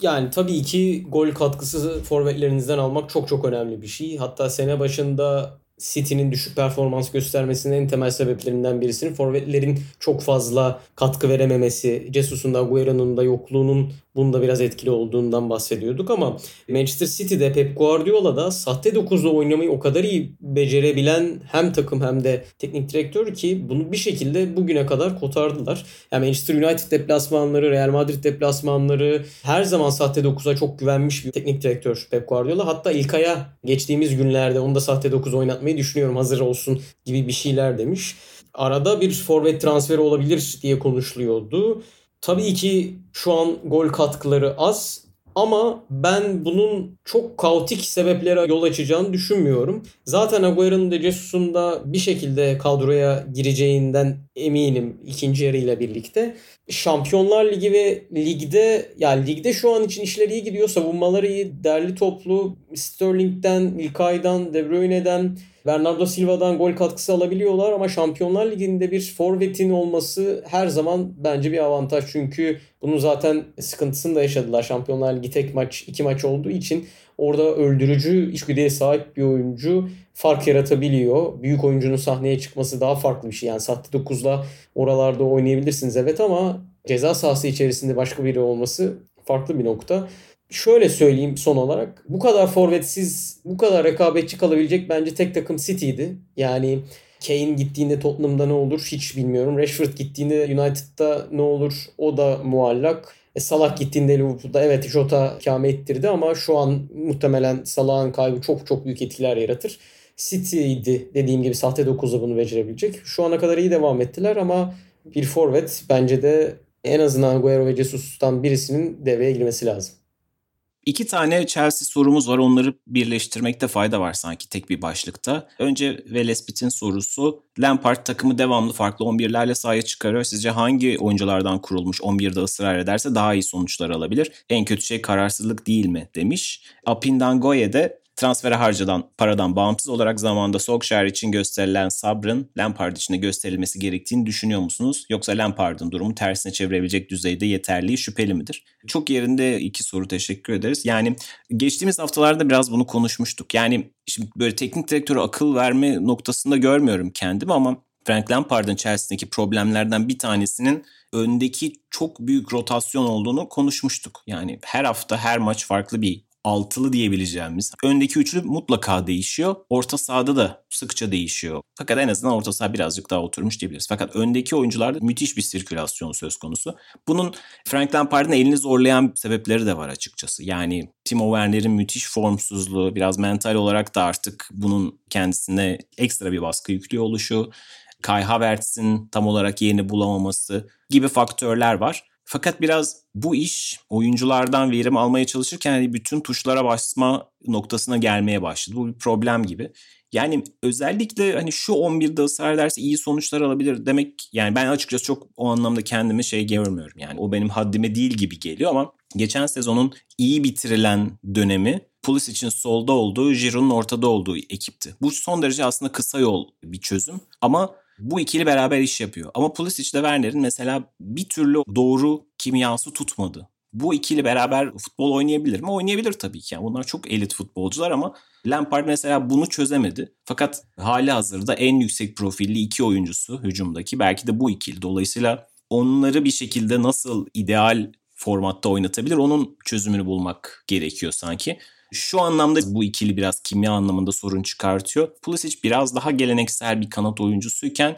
Yani tabii ki gol katkısı forvetlerinizden almak çok çok önemli bir şey. Hatta sene başında City'nin düşük performans göstermesinin en temel sebeplerinden birisinin forvetlerin çok fazla katkı verememesi, Jesus'un da Agüero'nun da yokluğunun bunda biraz etkili olduğundan bahsediyorduk ama Manchester City'de Pep Guardiola da sahte dokuzla oynamayı o kadar iyi becerebilen hem takım hem de teknik direktör ki bunu bir şekilde bugüne kadar kotardılar. Yani Manchester United deplasmanları, Real Madrid deplasmanları her zaman sahte dokuza çok güvenmiş bir teknik direktör Pep Guardiola. Hatta İlkay'a geçtiğimiz günlerde onu da sahte dokuz oynatmayı düşünüyorum hazır olsun gibi bir şeyler demiş. Arada bir forvet transferi olabilir diye konuşuluyordu. Tabii ki şu an gol katkıları az ama ben bunun çok kaotik sebeplere yol açacağını düşünmüyorum. Zaten Agüero'nun da Jesus'un da bir şekilde kadroya gireceğinden eminim ikinci yarıyla birlikte. Şampiyonlar Ligi ve ligde yani ligde şu an için işleri iyi gidiyor. Savunmaları iyi, derli toplu. Sterling'den, İlkay'dan, De Bruyne'den Bernardo Silva'dan gol katkısı alabiliyorlar ama Şampiyonlar Ligi'nde bir forvetin olması her zaman bence bir avantaj. Çünkü bunun zaten sıkıntısını da yaşadılar. Şampiyonlar Ligi tek maç, iki maç olduğu için orada öldürücü içgüdüye sahip bir oyuncu fark yaratabiliyor. Büyük oyuncunun sahneye çıkması daha farklı bir şey. Yani sahte 9'la oralarda oynayabilirsiniz evet ama ceza sahası içerisinde başka biri olması farklı bir nokta. Şöyle söyleyeyim son olarak. Bu kadar forvetsiz, bu kadar rekabetçi kalabilecek bence tek takım City'ydi. Yani Kane gittiğinde Tottenham'da ne olur hiç bilmiyorum. Rashford gittiğinde United'da ne olur o da muallak. E, Salah gittiğinde Liverpool'da evet Jota kâme ettirdi ama şu an muhtemelen Salah'ın kaybı çok çok büyük etkiler yaratır. City'ydi dediğim gibi sahte 9'da bunu becerebilecek. Şu ana kadar iyi devam ettiler ama bir forvet bence de en azından Agüero ve Jesus'tan birisinin devreye girmesi lazım. İki tane Chelsea sorumuz var. Onları birleştirmekte fayda var sanki tek bir başlıkta. Önce Velespit'in sorusu. Lampard takımı devamlı farklı 11'lerle sahaya çıkarıyor. Sizce hangi oyunculardan kurulmuş 11'de ısrar ederse daha iyi sonuçlar alabilir? En kötü şey kararsızlık değil mi demiş. Apindangoye de transfere harcadan paradan bağımsız olarak zamanda Solskjaer için gösterilen sabrın Lampard için de gösterilmesi gerektiğini düşünüyor musunuz? Yoksa Lampard'ın durumu tersine çevirebilecek düzeyde yeterli, şüpheli midir? Çok yerinde iki soru teşekkür ederiz. Yani geçtiğimiz haftalarda biraz bunu konuşmuştuk. Yani şimdi böyle teknik direktörü akıl verme noktasında görmüyorum kendimi ama Frank Lampard'ın Chelsea'deki problemlerden bir tanesinin öndeki çok büyük rotasyon olduğunu konuşmuştuk. Yani her hafta her maç farklı bir altılı diyebileceğimiz öndeki üçlü mutlaka değişiyor. Orta sahada da sıkça değişiyor. Fakat en azından orta saha birazcık daha oturmuş diyebiliriz. Fakat öndeki oyuncularda müthiş bir sirkülasyon söz konusu. Bunun Frank Lampard'ın elini zorlayan sebepleri de var açıkçası. Yani Timo Werner'in müthiş formsuzluğu, biraz mental olarak da artık bunun kendisine ekstra bir baskı yüklüyor oluşu, Kai Havertz'in tam olarak yerini bulamaması gibi faktörler var. Fakat biraz bu iş oyunculardan verim almaya çalışırken hani bütün tuşlara basma noktasına gelmeye başladı. Bu bir problem gibi. Yani özellikle hani şu 11'de ısrar ederse iyi sonuçlar alabilir demek yani ben açıkçası çok o anlamda kendimi şey görmüyorum. Yani o benim haddime değil gibi geliyor ama geçen sezonun iyi bitirilen dönemi için solda olduğu, Giroud'un ortada olduğu ekipti. Bu son derece aslında kısa yol bir çözüm ama bu ikili beraber iş yapıyor. Ama Pulisic ile Werner'in mesela bir türlü doğru kimyası tutmadı. Bu ikili beraber futbol oynayabilir mi? Oynayabilir tabii ki. Yani bunlar çok elit futbolcular ama Lampard mesela bunu çözemedi. Fakat hali hazırda en yüksek profilli iki oyuncusu hücumdaki belki de bu ikili. Dolayısıyla onları bir şekilde nasıl ideal formatta oynatabilir onun çözümünü bulmak gerekiyor sanki. Şu anlamda bu ikili biraz kimya anlamında sorun çıkartıyor. Pulisic biraz daha geleneksel bir kanat oyuncusuyken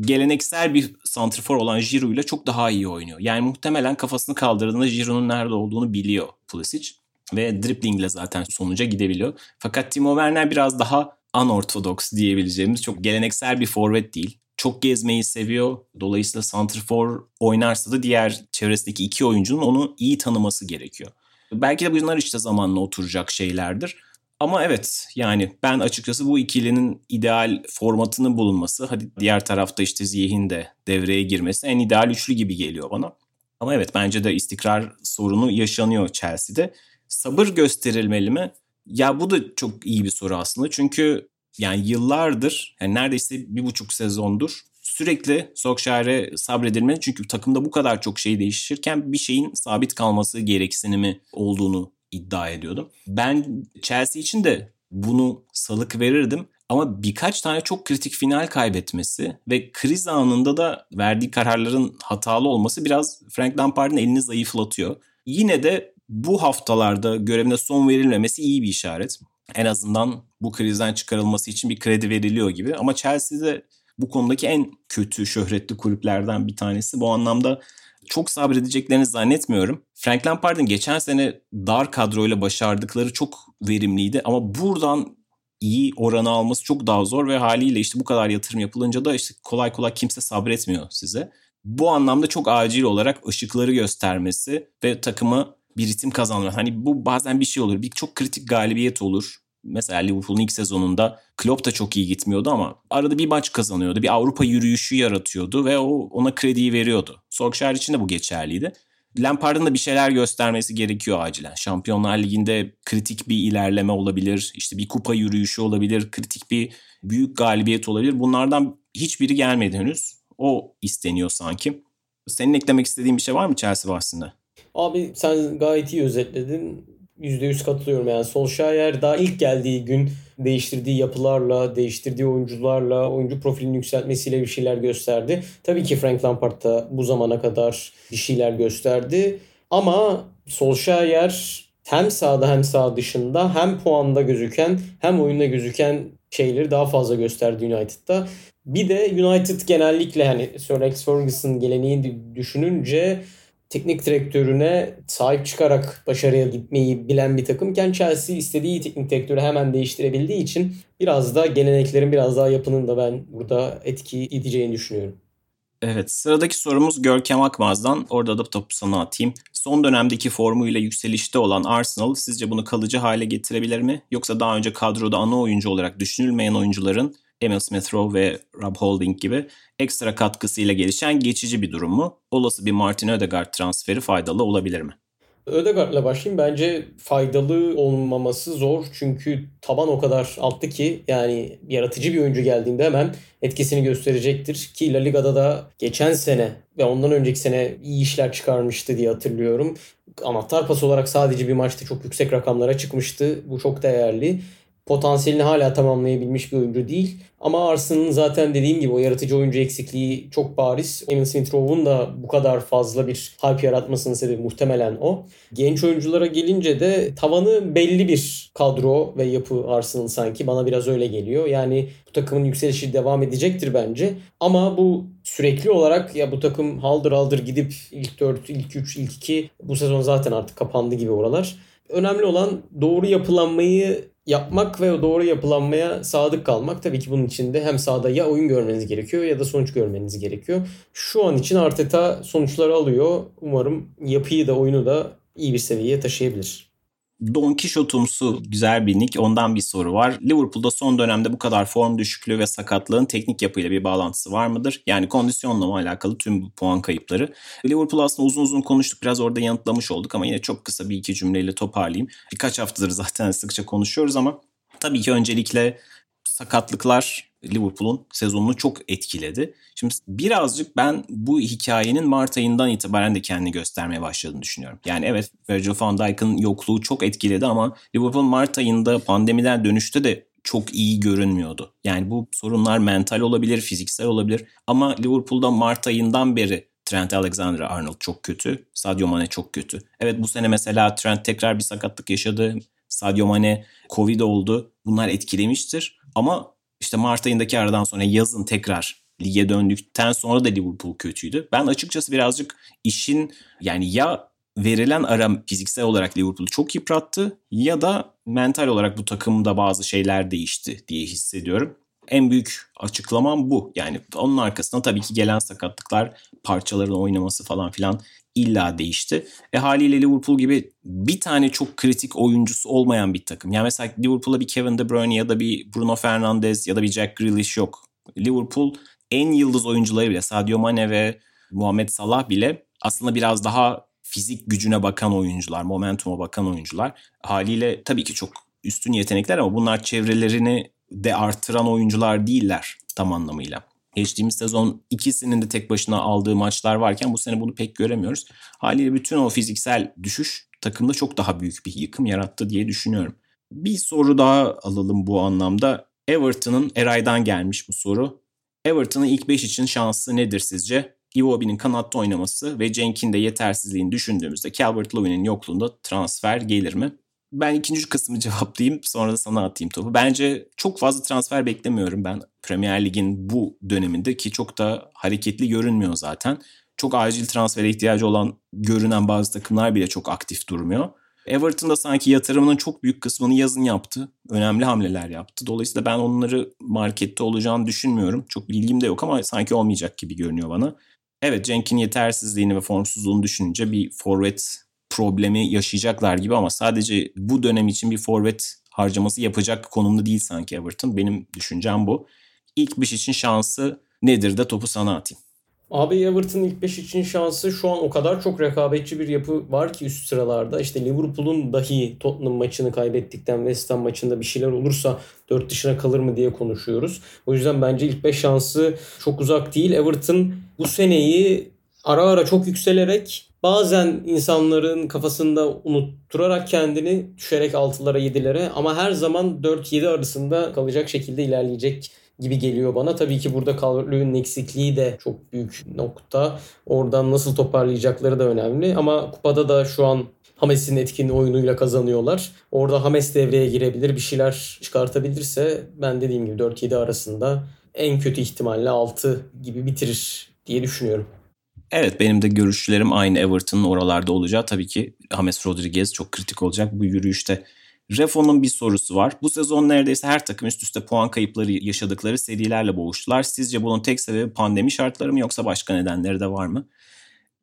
geleneksel bir santrfor olan Giroud ile çok daha iyi oynuyor. Yani muhtemelen kafasını kaldırdığında Giroud'un nerede olduğunu biliyor Pulisic ve driblingle zaten sonuca gidebiliyor. Fakat Timo Werner biraz daha unorthodox diyebileceğimiz çok geleneksel bir forvet değil. Çok gezmeyi seviyor. Dolayısıyla santrfor oynarsa da diğer çevresindeki iki oyuncunun onu iyi tanıması gerekiyor. Belki de bunlar işte zamanla oturacak şeylerdir. Ama evet yani ben açıkçası bu ikilinin ideal formatının bulunması hadi diğer tarafta işte Ziyeh'in de devreye girmesi en ideal üçlü gibi geliyor bana. Ama evet bence de istikrar sorunu yaşanıyor Chelsea'de. Sabır gösterilmeli mi? Ya bu da çok iyi bir soru aslında. Çünkü yani yıllardır yani neredeyse bir buçuk sezondur sürekli Solskjaer'e sabredilmeli. Çünkü takımda bu kadar çok şey değişirken bir şeyin sabit kalması gereksinimi olduğunu iddia ediyordum. Ben Chelsea için de bunu salık verirdim. Ama birkaç tane çok kritik final kaybetmesi ve kriz anında da verdiği kararların hatalı olması biraz Frank Lampard'ın elini zayıflatıyor. Yine de bu haftalarda görevine son verilmemesi iyi bir işaret. En azından bu krizden çıkarılması için bir kredi veriliyor gibi. Ama Chelsea'de bu konudaki en kötü şöhretli kulüplerden bir tanesi. Bu anlamda çok sabredeceklerini zannetmiyorum. Frank Lampard'ın geçen sene dar kadroyla başardıkları çok verimliydi ama buradan iyi oranı alması çok daha zor ve haliyle işte bu kadar yatırım yapılınca da işte kolay kolay kimse sabretmiyor size. Bu anlamda çok acil olarak ışıkları göstermesi ve takımı bir ritim kazanması. Hani bu bazen bir şey olur. Bir çok kritik galibiyet olur. Mesela Liverpool'un ilk sezonunda Klopp da çok iyi gitmiyordu ama arada bir maç kazanıyordu. Bir Avrupa yürüyüşü yaratıyordu ve o ona krediyi veriyordu. Solskjaer için de bu geçerliydi. Lampard'ın da bir şeyler göstermesi gerekiyor acilen. Şampiyonlar Ligi'nde kritik bir ilerleme olabilir. İşte bir kupa yürüyüşü olabilir. Kritik bir büyük galibiyet olabilir. Bunlardan hiçbiri gelmedi henüz. O isteniyor sanki. Senin eklemek istediğin bir şey var mı Chelsea bahsinde? Abi sen gayet iyi özetledin %100 katılıyorum. Yani Solskjaer daha ilk geldiği gün değiştirdiği yapılarla, değiştirdiği oyuncularla, oyuncu profilini yükseltmesiyle bir şeyler gösterdi. Tabii ki Frank Lampard da bu zamana kadar bir şeyler gösterdi. Ama Solskjaer hem sağda hem sağ dışında hem puanda gözüken hem oyunda gözüken şeyleri daha fazla gösterdi United'da. Bir de United genellikle hani Sir Alex Ferguson geleneği düşününce teknik direktörüne sahip çıkarak başarıya gitmeyi bilen bir takımken Chelsea istediği teknik direktörü hemen değiştirebildiği için biraz da geleneklerin biraz daha yapının da ben burada etki edeceğini düşünüyorum. Evet sıradaki sorumuz Görkem Akmaz'dan. Orada da topu sana atayım. Son dönemdeki formuyla yükselişte olan Arsenal sizce bunu kalıcı hale getirebilir mi? Yoksa daha önce kadroda ana oyuncu olarak düşünülmeyen oyuncuların Emil Smith Rowe ve Rob Holding gibi ekstra katkısıyla gelişen geçici bir durum mu? Olası bir Martin Ödegaard transferi faydalı olabilir mi? Ödegaard'la başlayayım. Bence faydalı olmaması zor. Çünkü taban o kadar alttı ki yani yaratıcı bir oyuncu geldiğinde hemen etkisini gösterecektir. Ki La Liga'da da geçen sene ve ondan önceki sene iyi işler çıkarmıştı diye hatırlıyorum. Anahtar pas olarak sadece bir maçta çok yüksek rakamlara çıkmıştı. Bu çok değerli potansiyelini hala tamamlayabilmiş bir oyuncu değil. Ama Arsenal'ın zaten dediğim gibi o yaratıcı oyuncu eksikliği çok bariz. Emil Smith-Rowe'un da bu kadar fazla bir hype yaratmasının sebebi muhtemelen o. Genç oyunculara gelince de tavanı belli bir kadro ve yapı Arsenal sanki. Bana biraz öyle geliyor. Yani bu takımın yükselişi devam edecektir bence. Ama bu sürekli olarak ya bu takım haldır haldır gidip ilk 4, ilk 3, ilk 2 bu sezon zaten artık kapandı gibi oralar. Önemli olan doğru yapılanmayı yapmak ve doğru yapılanmaya sadık kalmak. Tabii ki bunun için de hem sahada ya oyun görmeniz gerekiyor ya da sonuç görmeniz gerekiyor. Şu an için Arteta sonuçları alıyor. Umarım yapıyı da oyunu da iyi bir seviyeye taşıyabilir. Don Quixote'umsu güzel bir nick. Ondan bir soru var. Liverpool'da son dönemde bu kadar form düşüklüğü ve sakatlığın teknik yapıyla bir bağlantısı var mıdır? Yani kondisyonla mı alakalı tüm bu puan kayıpları? Liverpool aslında uzun uzun konuştuk. Biraz orada yanıtlamış olduk ama yine çok kısa bir iki cümleyle toparlayayım. Birkaç haftadır zaten sıkça konuşuyoruz ama tabii ki öncelikle sakatlıklar Liverpool'un sezonunu çok etkiledi. Şimdi birazcık ben bu hikayenin Mart ayından itibaren de kendini göstermeye başladığını düşünüyorum. Yani evet Virgil van Dijk'ın yokluğu çok etkiledi ama Liverpool Mart ayında pandemiden dönüşte de çok iyi görünmüyordu. Yani bu sorunlar mental olabilir, fiziksel olabilir ama Liverpool'da Mart ayından beri Trent Alexander-Arnold çok kötü. Sadio Mane çok kötü. Evet bu sene mesela Trent tekrar bir sakatlık yaşadı. Sadio Mane Covid oldu. Bunlar etkilemiştir. Ama işte Mart ayındaki aradan sonra yazın tekrar lige döndükten sonra da Liverpool kötüydü. Ben açıkçası birazcık işin yani ya verilen ara fiziksel olarak Liverpool'u çok yıprattı ya da mental olarak bu takımda bazı şeyler değişti diye hissediyorum. En büyük açıklamam bu. Yani onun arkasında tabii ki gelen sakatlıklar, parçaların oynaması falan filan illa değişti. E haliyle Liverpool gibi bir tane çok kritik oyuncusu olmayan bir takım. Yani mesela Liverpool'a bir Kevin De Bruyne ya da bir Bruno Fernandes ya da bir Jack Grealish yok. Liverpool en yıldız oyuncuları bile Sadio Mane ve Muhammed Salah bile aslında biraz daha fizik gücüne bakan oyuncular, momentuma bakan oyuncular. Haliyle tabii ki çok üstün yetenekler ama bunlar çevrelerini de artıran oyuncular değiller tam anlamıyla. Geçtiğimiz sezon ikisinin de tek başına aldığı maçlar varken bu sene bunu pek göremiyoruz. Haliyle bütün o fiziksel düşüş takımda çok daha büyük bir yıkım yarattı diye düşünüyorum. Bir soru daha alalım bu anlamda. Everton'ın Eray'dan gelmiş bu soru. Everton'ın ilk 5 için şansı nedir sizce? Iwobi'nin kanatta oynaması ve Cenk'in de yetersizliğini düşündüğümüzde Calvert-Lewin'in yokluğunda transfer gelir mi? Ben ikinci kısmı *laughs* cevaplayayım sonra da sana atayım topu. Bence çok fazla transfer beklemiyorum ben Premier Lig'in bu döneminde ki çok da hareketli görünmüyor zaten. Çok acil transfere ihtiyacı olan görünen bazı takımlar bile çok aktif durmuyor. Everton da sanki yatırımının çok büyük kısmını yazın yaptı. Önemli hamleler yaptı. Dolayısıyla ben onları markette olacağını düşünmüyorum. Çok bilgim de yok ama sanki olmayacak gibi görünüyor bana. Evet Cenk'in yetersizliğini ve formsuzluğunu düşününce bir forvet problemi yaşayacaklar gibi ama sadece bu dönem için bir forvet harcaması yapacak konumda değil sanki Everton. Benim düşüncem bu. İlk beş için şansı nedir de topu sana atayım. Abi Everton ilk 5 için şansı şu an o kadar çok rekabetçi bir yapı var ki üst sıralarda. İşte Liverpool'un dahi Tottenham maçını kaybettikten West Ham maçında bir şeyler olursa 4 dışına kalır mı diye konuşuyoruz. O yüzden bence ilk 5 şansı çok uzak değil. Everton bu seneyi ara ara çok yükselerek bazen insanların kafasında unutturarak kendini düşerek 6'lara 7'lere ama her zaman 4-7 arasında kalacak şekilde ilerleyecek gibi geliyor bana. Tabii ki burada Calvert-Lewin'in eksikliği de çok büyük nokta. Oradan nasıl toparlayacakları da önemli. Ama kupada da şu an Hames'in etkin oyunuyla kazanıyorlar. Orada Hames devreye girebilir, bir şeyler çıkartabilirse ben dediğim gibi 4-7 arasında en kötü ihtimalle 6 gibi bitirir diye düşünüyorum. Evet benim de görüşlerim aynı Everton'ın oralarda olacağı. Tabii ki James Rodriguez çok kritik olacak bu yürüyüşte. Refo'nun bir sorusu var. Bu sezon neredeyse her takım üst üste puan kayıpları yaşadıkları serilerle boğuştular. Sizce bunun tek sebebi pandemi şartları mı yoksa başka nedenleri de var mı?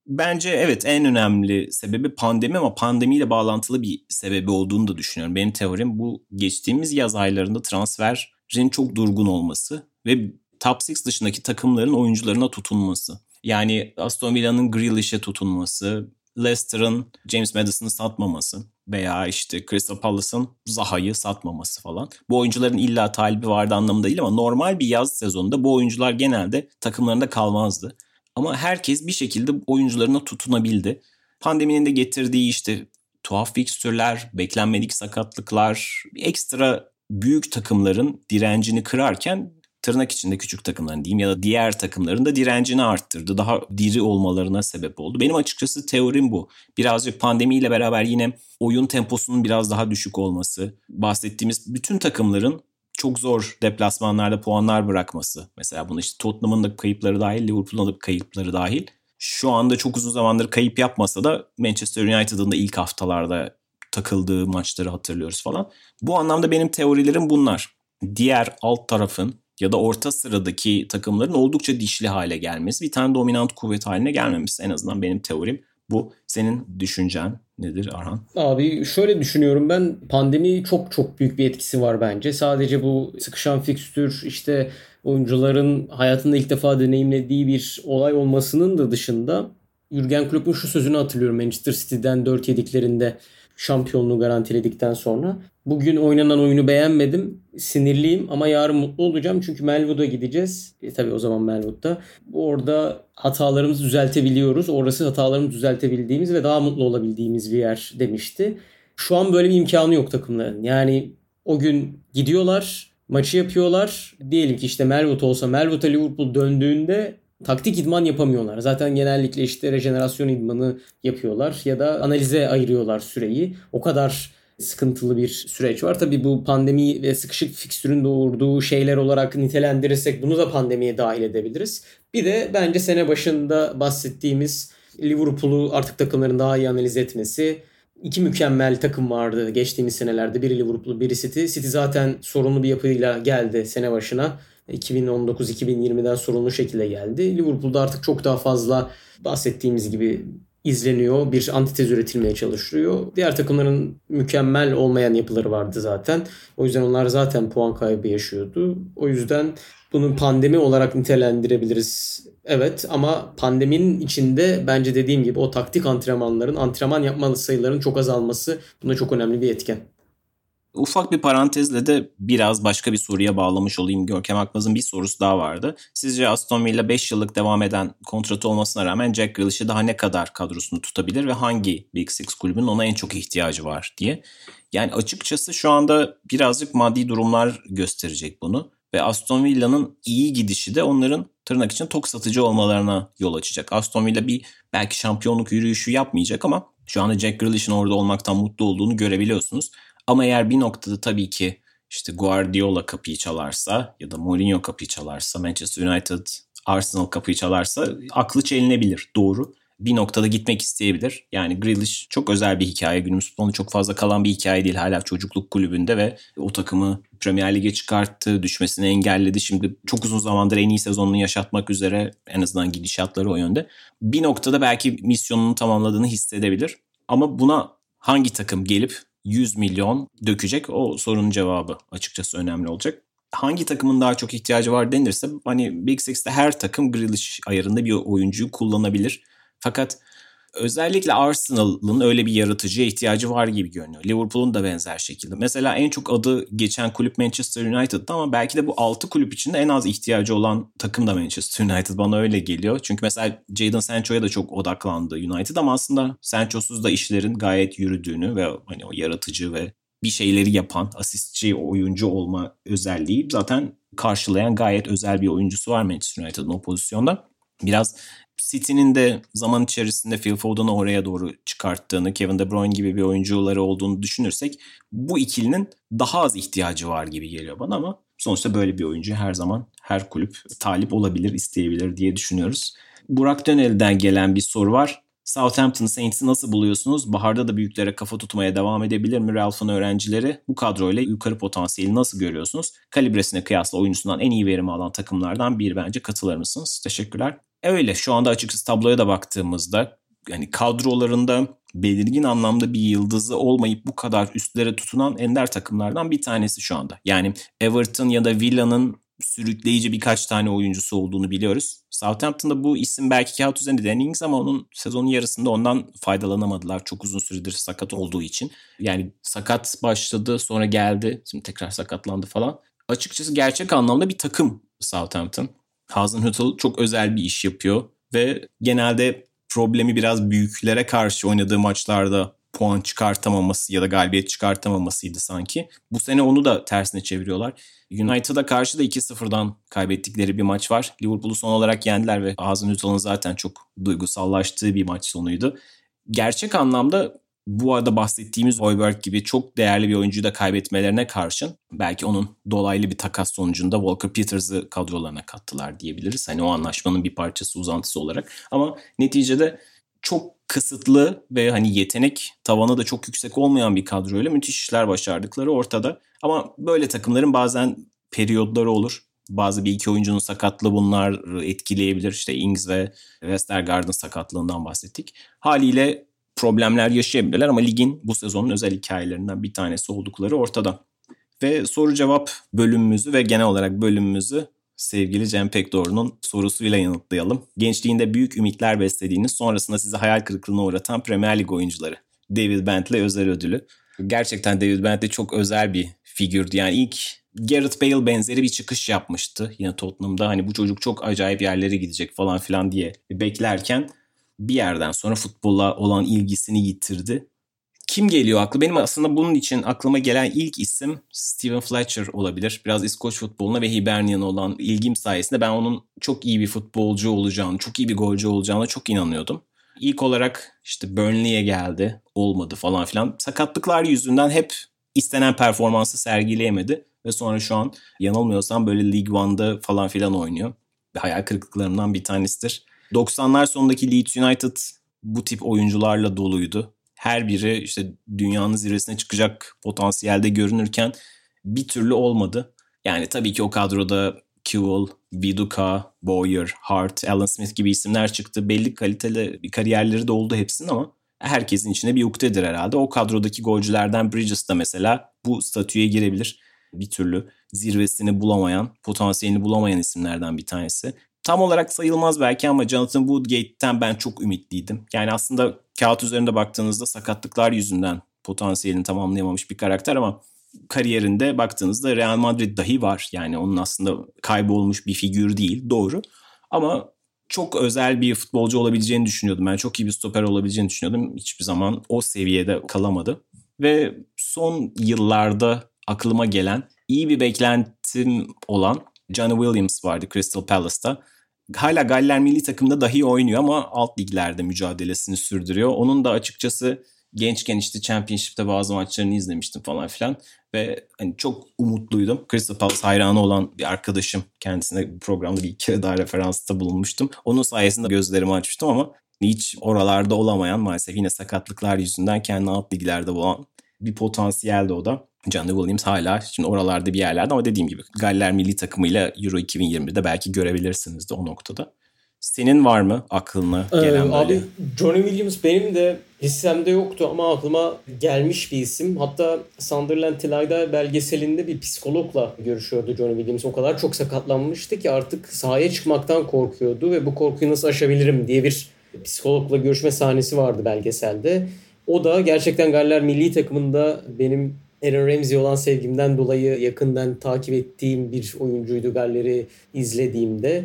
Bence evet en önemli sebebi pandemi ama pandemiyle bağlantılı bir sebebi olduğunu da düşünüyorum. Benim teorim bu geçtiğimiz yaz aylarında transferin çok durgun olması ve top 6 dışındaki takımların oyuncularına tutunması. Yani Aston Villa'nın Grealish'e tutunması, Leicester'ın James Madison'ı satmaması veya işte Crystal Palace'ın Zaha'yı satmaması falan. Bu oyuncuların illa talibi vardı anlamında değil ama normal bir yaz sezonunda bu oyuncular genelde takımlarında kalmazdı. Ama herkes bir şekilde oyuncularına tutunabildi. Pandeminin de getirdiği işte tuhaf fikstürler, beklenmedik sakatlıklar, ekstra büyük takımların direncini kırarken tırnak içinde küçük takımların diyeyim ya da diğer takımların da direncini arttırdı. Daha diri olmalarına sebep oldu. Benim açıkçası teorim bu. Birazcık pandemiyle beraber yine oyun temposunun biraz daha düşük olması, bahsettiğimiz bütün takımların çok zor deplasmanlarda puanlar bırakması. Mesela bunu işte Tottenham'ın da kayıpları dahil, Liverpool'un da kayıpları dahil. Şu anda çok uzun zamandır kayıp yapmasa da Manchester United'ın da ilk haftalarda takıldığı maçları hatırlıyoruz falan. Bu anlamda benim teorilerim bunlar. Diğer alt tarafın ya da orta sıradaki takımların oldukça dişli hale gelmesi, bir tane dominant kuvvet haline gelmemesi en azından benim teorim. Bu senin düşüncen nedir Arhan? Abi şöyle düşünüyorum ben pandemi çok çok büyük bir etkisi var bence. Sadece bu sıkışan fikstür işte oyuncuların hayatında ilk defa deneyimlediği bir olay olmasının da dışında Jurgen Klopp'un şu sözünü hatırlıyorum Manchester City'den 4 yediklerinde şampiyonluğu garantiledikten sonra. Bugün oynanan oyunu beğenmedim. Sinirliyim ama yarın mutlu olacağım. Çünkü Melwood'a gideceğiz. E, tabii o zaman Melwood'da. Orada hatalarımızı düzeltebiliyoruz. Orası hatalarımızı düzeltebildiğimiz ve daha mutlu olabildiğimiz bir yer demişti. Şu an böyle bir imkanı yok takımların. Yani o gün gidiyorlar, maçı yapıyorlar. Diyelim ki işte Melwood olsa Melwood'a Liverpool döndüğünde taktik idman yapamıyorlar. Zaten genellikle işte rejenerasyon idmanı yapıyorlar ya da analize ayırıyorlar süreyi. O kadar sıkıntılı bir süreç var. Tabii bu pandemi ve sıkışık fikstürün doğurduğu şeyler olarak nitelendirirsek bunu da pandemiye dahil edebiliriz. Bir de bence sene başında bahsettiğimiz Liverpool'u artık takımların daha iyi analiz etmesi. İki mükemmel takım vardı geçtiğimiz senelerde. Biri Liverpool, biri City. City zaten sorunlu bir yapıyla geldi sene başına. 2019-2020'den sorunlu şekilde geldi. Liverpool'da artık çok daha fazla bahsettiğimiz gibi izleniyor. Bir antitez üretilmeye çalışılıyor. Diğer takımların mükemmel olmayan yapıları vardı zaten. O yüzden onlar zaten puan kaybı yaşıyordu. O yüzden bunu pandemi olarak nitelendirebiliriz. Evet ama pandeminin içinde bence dediğim gibi o taktik antrenmanların, antrenman yapmalı sayıların çok azalması buna çok önemli bir etken. Ufak bir parantezle de biraz başka bir soruya bağlamış olayım. Görkem Akmaz'ın bir sorusu daha vardı. Sizce Aston Villa 5 yıllık devam eden kontratı olmasına rağmen Jack Grealish'i daha ne kadar kadrosunu tutabilir ve hangi Big Six kulübünün ona en çok ihtiyacı var diye. Yani açıkçası şu anda birazcık maddi durumlar gösterecek bunu. Ve Aston Villa'nın iyi gidişi de onların tırnak için tok satıcı olmalarına yol açacak. Aston Villa bir belki şampiyonluk yürüyüşü yapmayacak ama şu anda Jack Grealish'in orada olmaktan mutlu olduğunu görebiliyorsunuz. Ama eğer bir noktada tabii ki işte Guardiola kapıyı çalarsa ya da Mourinho kapıyı çalarsa, Manchester United, Arsenal kapıyı çalarsa aklı çelinebilir. Doğru. Bir noktada gitmek isteyebilir. Yani Grealish çok özel bir hikaye. Günümüz futbolunda çok fazla kalan bir hikaye değil. Hala çocukluk kulübünde ve o takımı Premier Lig'e çıkarttı. Düşmesini engelledi. Şimdi çok uzun zamandır en iyi sezonunu yaşatmak üzere en azından gidişatları o yönde. Bir noktada belki misyonunu tamamladığını hissedebilir. Ama buna hangi takım gelip 100 milyon dökecek? O sorunun cevabı açıkçası önemli olacak. Hangi takımın daha çok ihtiyacı var denirse hani Big Six'te her takım Grealish ayarında bir oyuncuyu kullanabilir. Fakat özellikle Arsenal'ın öyle bir yaratıcıya ihtiyacı var gibi görünüyor. Liverpool'un da benzer şekilde. Mesela en çok adı geçen kulüp Manchester United'dı ama belki de bu 6 kulüp içinde en az ihtiyacı olan takım da Manchester United. Bana öyle geliyor. Çünkü mesela Jadon Sancho'ya da çok odaklandı United ama aslında Sancho'suz da işlerin gayet yürüdüğünü ve hani o yaratıcı ve bir şeyleri yapan, asistçi, oyuncu olma özelliği zaten karşılayan gayet özel bir oyuncusu var Manchester United'ın o pozisyonda. Biraz City'nin de zaman içerisinde Phil Foden'ı oraya doğru çıkarttığını, Kevin De Bruyne gibi bir oyuncuları olduğunu düşünürsek bu ikilinin daha az ihtiyacı var gibi geliyor bana ama sonuçta böyle bir oyuncu her zaman her kulüp talip olabilir, isteyebilir diye düşünüyoruz. Burak Dönel'den gelen bir soru var. Southampton Saints'i nasıl buluyorsunuz? Baharda da büyüklere kafa tutmaya devam edebilir mi Ralph'ın öğrencileri? Bu kadroyla yukarı potansiyeli nasıl görüyorsunuz? Kalibresine kıyasla oyuncusundan en iyi verimi alan takımlardan biri bence katılır mısınız? Teşekkürler. Öyle şu anda açıkçası tabloya da baktığımızda yani kadrolarında belirgin anlamda bir yıldızı olmayıp bu kadar üstlere tutunan ender takımlardan bir tanesi şu anda. Yani Everton ya da Villa'nın sürükleyici birkaç tane oyuncusu olduğunu biliyoruz. Southampton'da bu isim belki kağıt üzerinde Dennings ama onun sezonun yarısında ondan faydalanamadılar. Çok uzun süredir sakat olduğu için. Yani sakat başladı sonra geldi. Şimdi tekrar sakatlandı falan. Açıkçası gerçek anlamda bir takım Southampton. Hasenhüttl çok özel bir iş yapıyor ve genelde problemi biraz büyüklere karşı oynadığı maçlarda puan çıkartamaması ya da galibiyet çıkartamamasıydı sanki. Bu sene onu da tersine çeviriyorlar. United'a karşı da 2-0'dan kaybettikleri bir maç var. Liverpool'u son olarak yendiler ve Hasenhüttl'ın zaten çok duygusallaştığı bir maç sonuydu. Gerçek anlamda bu arada bahsettiğimiz Hoiberg gibi çok değerli bir oyuncuyu da kaybetmelerine karşın belki onun dolaylı bir takas sonucunda Walker Peters'ı kadrolarına kattılar diyebiliriz. Hani o anlaşmanın bir parçası uzantısı olarak. Ama neticede çok kısıtlı ve hani yetenek tavanı da çok yüksek olmayan bir kadroyla müthiş işler başardıkları ortada. Ama böyle takımların bazen periyodları olur. Bazı bir iki oyuncunun sakatlığı bunlar etkileyebilir. İşte Ings ve Westergaard'ın sakatlığından bahsettik. Haliyle problemler yaşayabilirler ama ligin bu sezonun özel hikayelerinden bir tanesi oldukları ortada. Ve soru cevap bölümümüzü ve genel olarak bölümümüzü sevgili Cem Pekdoğru'nun sorusuyla yanıtlayalım. Gençliğinde büyük ümitler beslediğiniz sonrasında sizi hayal kırıklığına uğratan Premier Lig oyuncuları. David Bentley özel ödülü. Gerçekten David Bentley çok özel bir figürdü. Yani ilk Gareth Bale benzeri bir çıkış yapmıştı yine Tottenham'da. Hani bu çocuk çok acayip yerlere gidecek falan filan diye beklerken bir yerden sonra futbola olan ilgisini yitirdi. Kim geliyor aklı? Benim aslında bunun için aklıma gelen ilk isim Steven Fletcher olabilir. Biraz İskoç futboluna ve Hibernian'a olan ilgim sayesinde ben onun çok iyi bir futbolcu olacağını, çok iyi bir golcü olacağına çok inanıyordum. İlk olarak işte Burnley'e geldi. Olmadı falan filan. Sakatlıklar yüzünden hep istenen performansı sergileyemedi. Ve sonra şu an yanılmıyorsam böyle League One'da falan filan oynuyor. Hayal kırıklıklarımdan bir tanesidir. 90'lar sonundaki Leeds United bu tip oyuncularla doluydu. Her biri işte dünyanın zirvesine çıkacak potansiyelde görünürken bir türlü olmadı. Yani tabii ki o kadroda Kewell, Viduka, Boyer, Hart, Alan Smith gibi isimler çıktı. Belli kaliteli bir kariyerleri de oldu hepsinin ama herkesin içinde bir uktedir herhalde. O kadrodaki golcülerden Bridges de mesela bu statüye girebilir. Bir türlü zirvesini bulamayan, potansiyelini bulamayan isimlerden bir tanesi tam olarak sayılmaz belki ama Jonathan Woodgate'ten ben çok ümitliydim. Yani aslında kağıt üzerinde baktığınızda sakatlıklar yüzünden potansiyelini tamamlayamamış bir karakter ama kariyerinde baktığınızda Real Madrid dahi var. Yani onun aslında kaybolmuş bir figür değil doğru. Ama çok özel bir futbolcu olabileceğini düşünüyordum. Ben çok iyi bir stoper olabileceğini düşünüyordum. Hiçbir zaman o seviyede kalamadı. Ve son yıllarda aklıma gelen iyi bir beklentim olan Johnny Williams vardı Crystal Palace'ta hala Galler milli takımda dahi oynuyor ama alt liglerde mücadelesini sürdürüyor. Onun da açıkçası gençken işte Championship'te bazı maçlarını izlemiştim falan filan ve hani çok umutluydum. Crystal Palace hayranı olan bir arkadaşım kendisine programda bir kere daha referansta bulunmuştum. Onun sayesinde gözlerimi açmıştım ama hiç oralarda olamayan maalesef yine sakatlıklar yüzünden kendi alt liglerde olan bir potansiyeldi o da. Johnny Williams hala şimdi oralarda bir yerlerde ama dediğim gibi Galler milli takımıyla Euro 2020'de belki görebilirsiniz de o noktada. Senin var mı aklına ee, gelen ee, böyle? Abi Johnny Williams benim de listemde yoktu ama aklıma gelmiş bir isim. Hatta Sunderland Tilay'da belgeselinde bir psikologla görüşüyordu Johnny Williams. O kadar çok sakatlanmıştı ki artık sahaya çıkmaktan korkuyordu ve bu korkuyu nasıl aşabilirim diye bir psikologla görüşme sahnesi vardı belgeselde. O da gerçekten Galler milli takımında benim Aaron Ramsey olan sevgimden dolayı yakından takip ettiğim bir oyuncuydu Galler'i izlediğimde.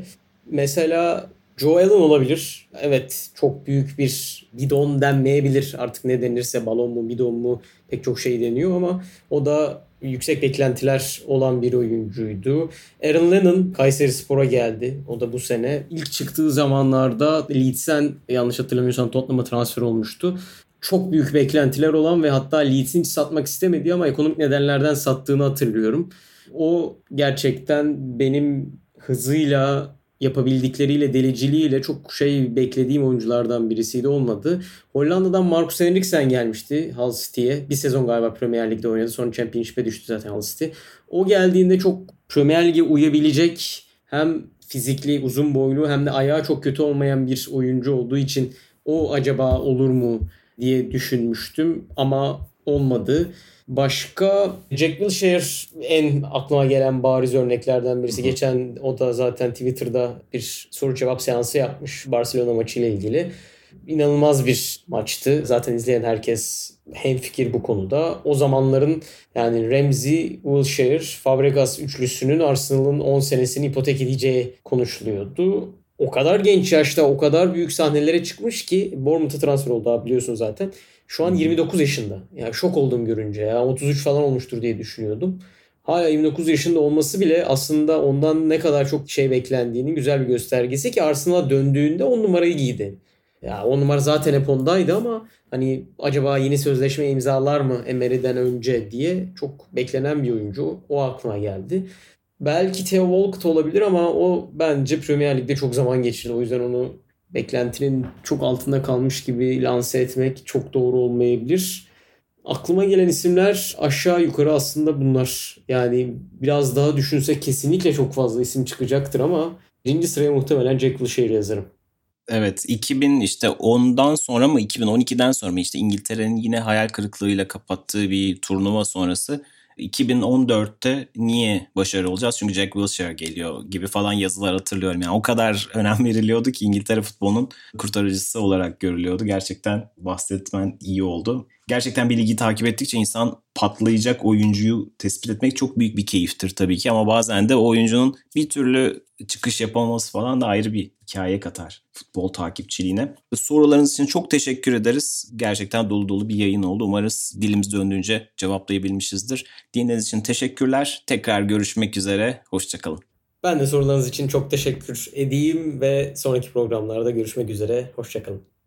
Mesela Joe Allen olabilir. Evet çok büyük bir bidon denmeyebilir. Artık ne denirse balon mu bidon mu pek çok şey deniyor ama o da yüksek beklentiler olan bir oyuncuydu. Aaron Lennon Kayseri Spor'a geldi. O da bu sene. ilk çıktığı zamanlarda Leeds'en yanlış hatırlamıyorsam Tottenham'a transfer olmuştu. Çok büyük beklentiler olan ve hatta Leeds'in satmak istemediği ama ekonomik nedenlerden sattığını hatırlıyorum. O gerçekten benim hızıyla yapabildikleriyle, deliciliğiyle çok şey beklediğim oyunculardan birisiydi olmadı. Hollanda'dan Marcus Henriksen gelmişti Hull City'ye. Bir sezon galiba Premier Lig'de oynadı. Sonra Championship'e düştü zaten Hull City. O geldiğinde çok Premier Lig'e uyabilecek hem fizikli, uzun boylu hem de ayağı çok kötü olmayan bir oyuncu olduğu için o acaba olur mu diye düşünmüştüm ama olmadı. Başka Jack Wilshere en aklıma gelen bariz örneklerden birisi. Geçen o da zaten Twitter'da bir soru cevap seansı yapmış Barcelona maçıyla ilgili. İnanılmaz bir maçtı. Zaten izleyen herkes hemfikir bu konuda. O zamanların yani Ramsey, Wilshere, Fabregas üçlüsünün Arsenal'ın 10 senesini ipotek edeceği konuşuluyordu. O kadar genç yaşta o kadar büyük sahnelere çıkmış ki Bournemouth'a transfer oldu abi biliyorsun zaten. Şu an 29 yaşında. Yani şok oldum görünce ya. 33 falan olmuştur diye düşünüyordum. Hala 29 yaşında olması bile aslında ondan ne kadar çok şey beklendiğinin güzel bir göstergesi ki Arsenal'a döndüğünde 10 numarayı giydi. Ya 10 numara zaten hep ondaydı ama hani acaba yeni sözleşme imzalar mı Emery'den önce diye çok beklenen bir oyuncu. O aklıma geldi. Belki Theo Walcott olabilir ama o bence Premier Lig'de çok zaman geçirdi. O yüzden onu beklentinin çok altında kalmış gibi lanse etmek çok doğru olmayabilir. Aklıma gelen isimler aşağı yukarı aslında bunlar. Yani biraz daha düşünsek kesinlikle çok fazla isim çıkacaktır ama birinci sıraya muhtemelen Jack Wilshere yazarım. Evet 2000 işte ondan sonra mı 2012'den sonra mı işte İngiltere'nin yine hayal kırıklığıyla kapattığı bir turnuva sonrası 2014'te niye başarılı olacağız? Çünkü Jack Wilshere geliyor gibi falan yazılar hatırlıyorum. Yani o kadar *laughs* önem veriliyordu ki İngiltere futbolunun kurtarıcısı olarak görülüyordu. Gerçekten bahsetmen iyi oldu. Gerçekten bir ligi takip ettikçe insan patlayacak oyuncuyu tespit etmek çok büyük bir keyiftir tabii ki ama bazen de oyuncunun bir türlü çıkış yapamaması falan da ayrı bir hikaye katar futbol takipçiliğine. Sorularınız için çok teşekkür ederiz. Gerçekten dolu dolu bir yayın oldu. Umarız dilimiz döndüğünce cevaplayabilmişizdir. Dinlediğiniz için teşekkürler. Tekrar görüşmek üzere. Hoşçakalın. Ben de sorularınız için çok teşekkür edeyim ve sonraki programlarda görüşmek üzere. Hoşçakalın.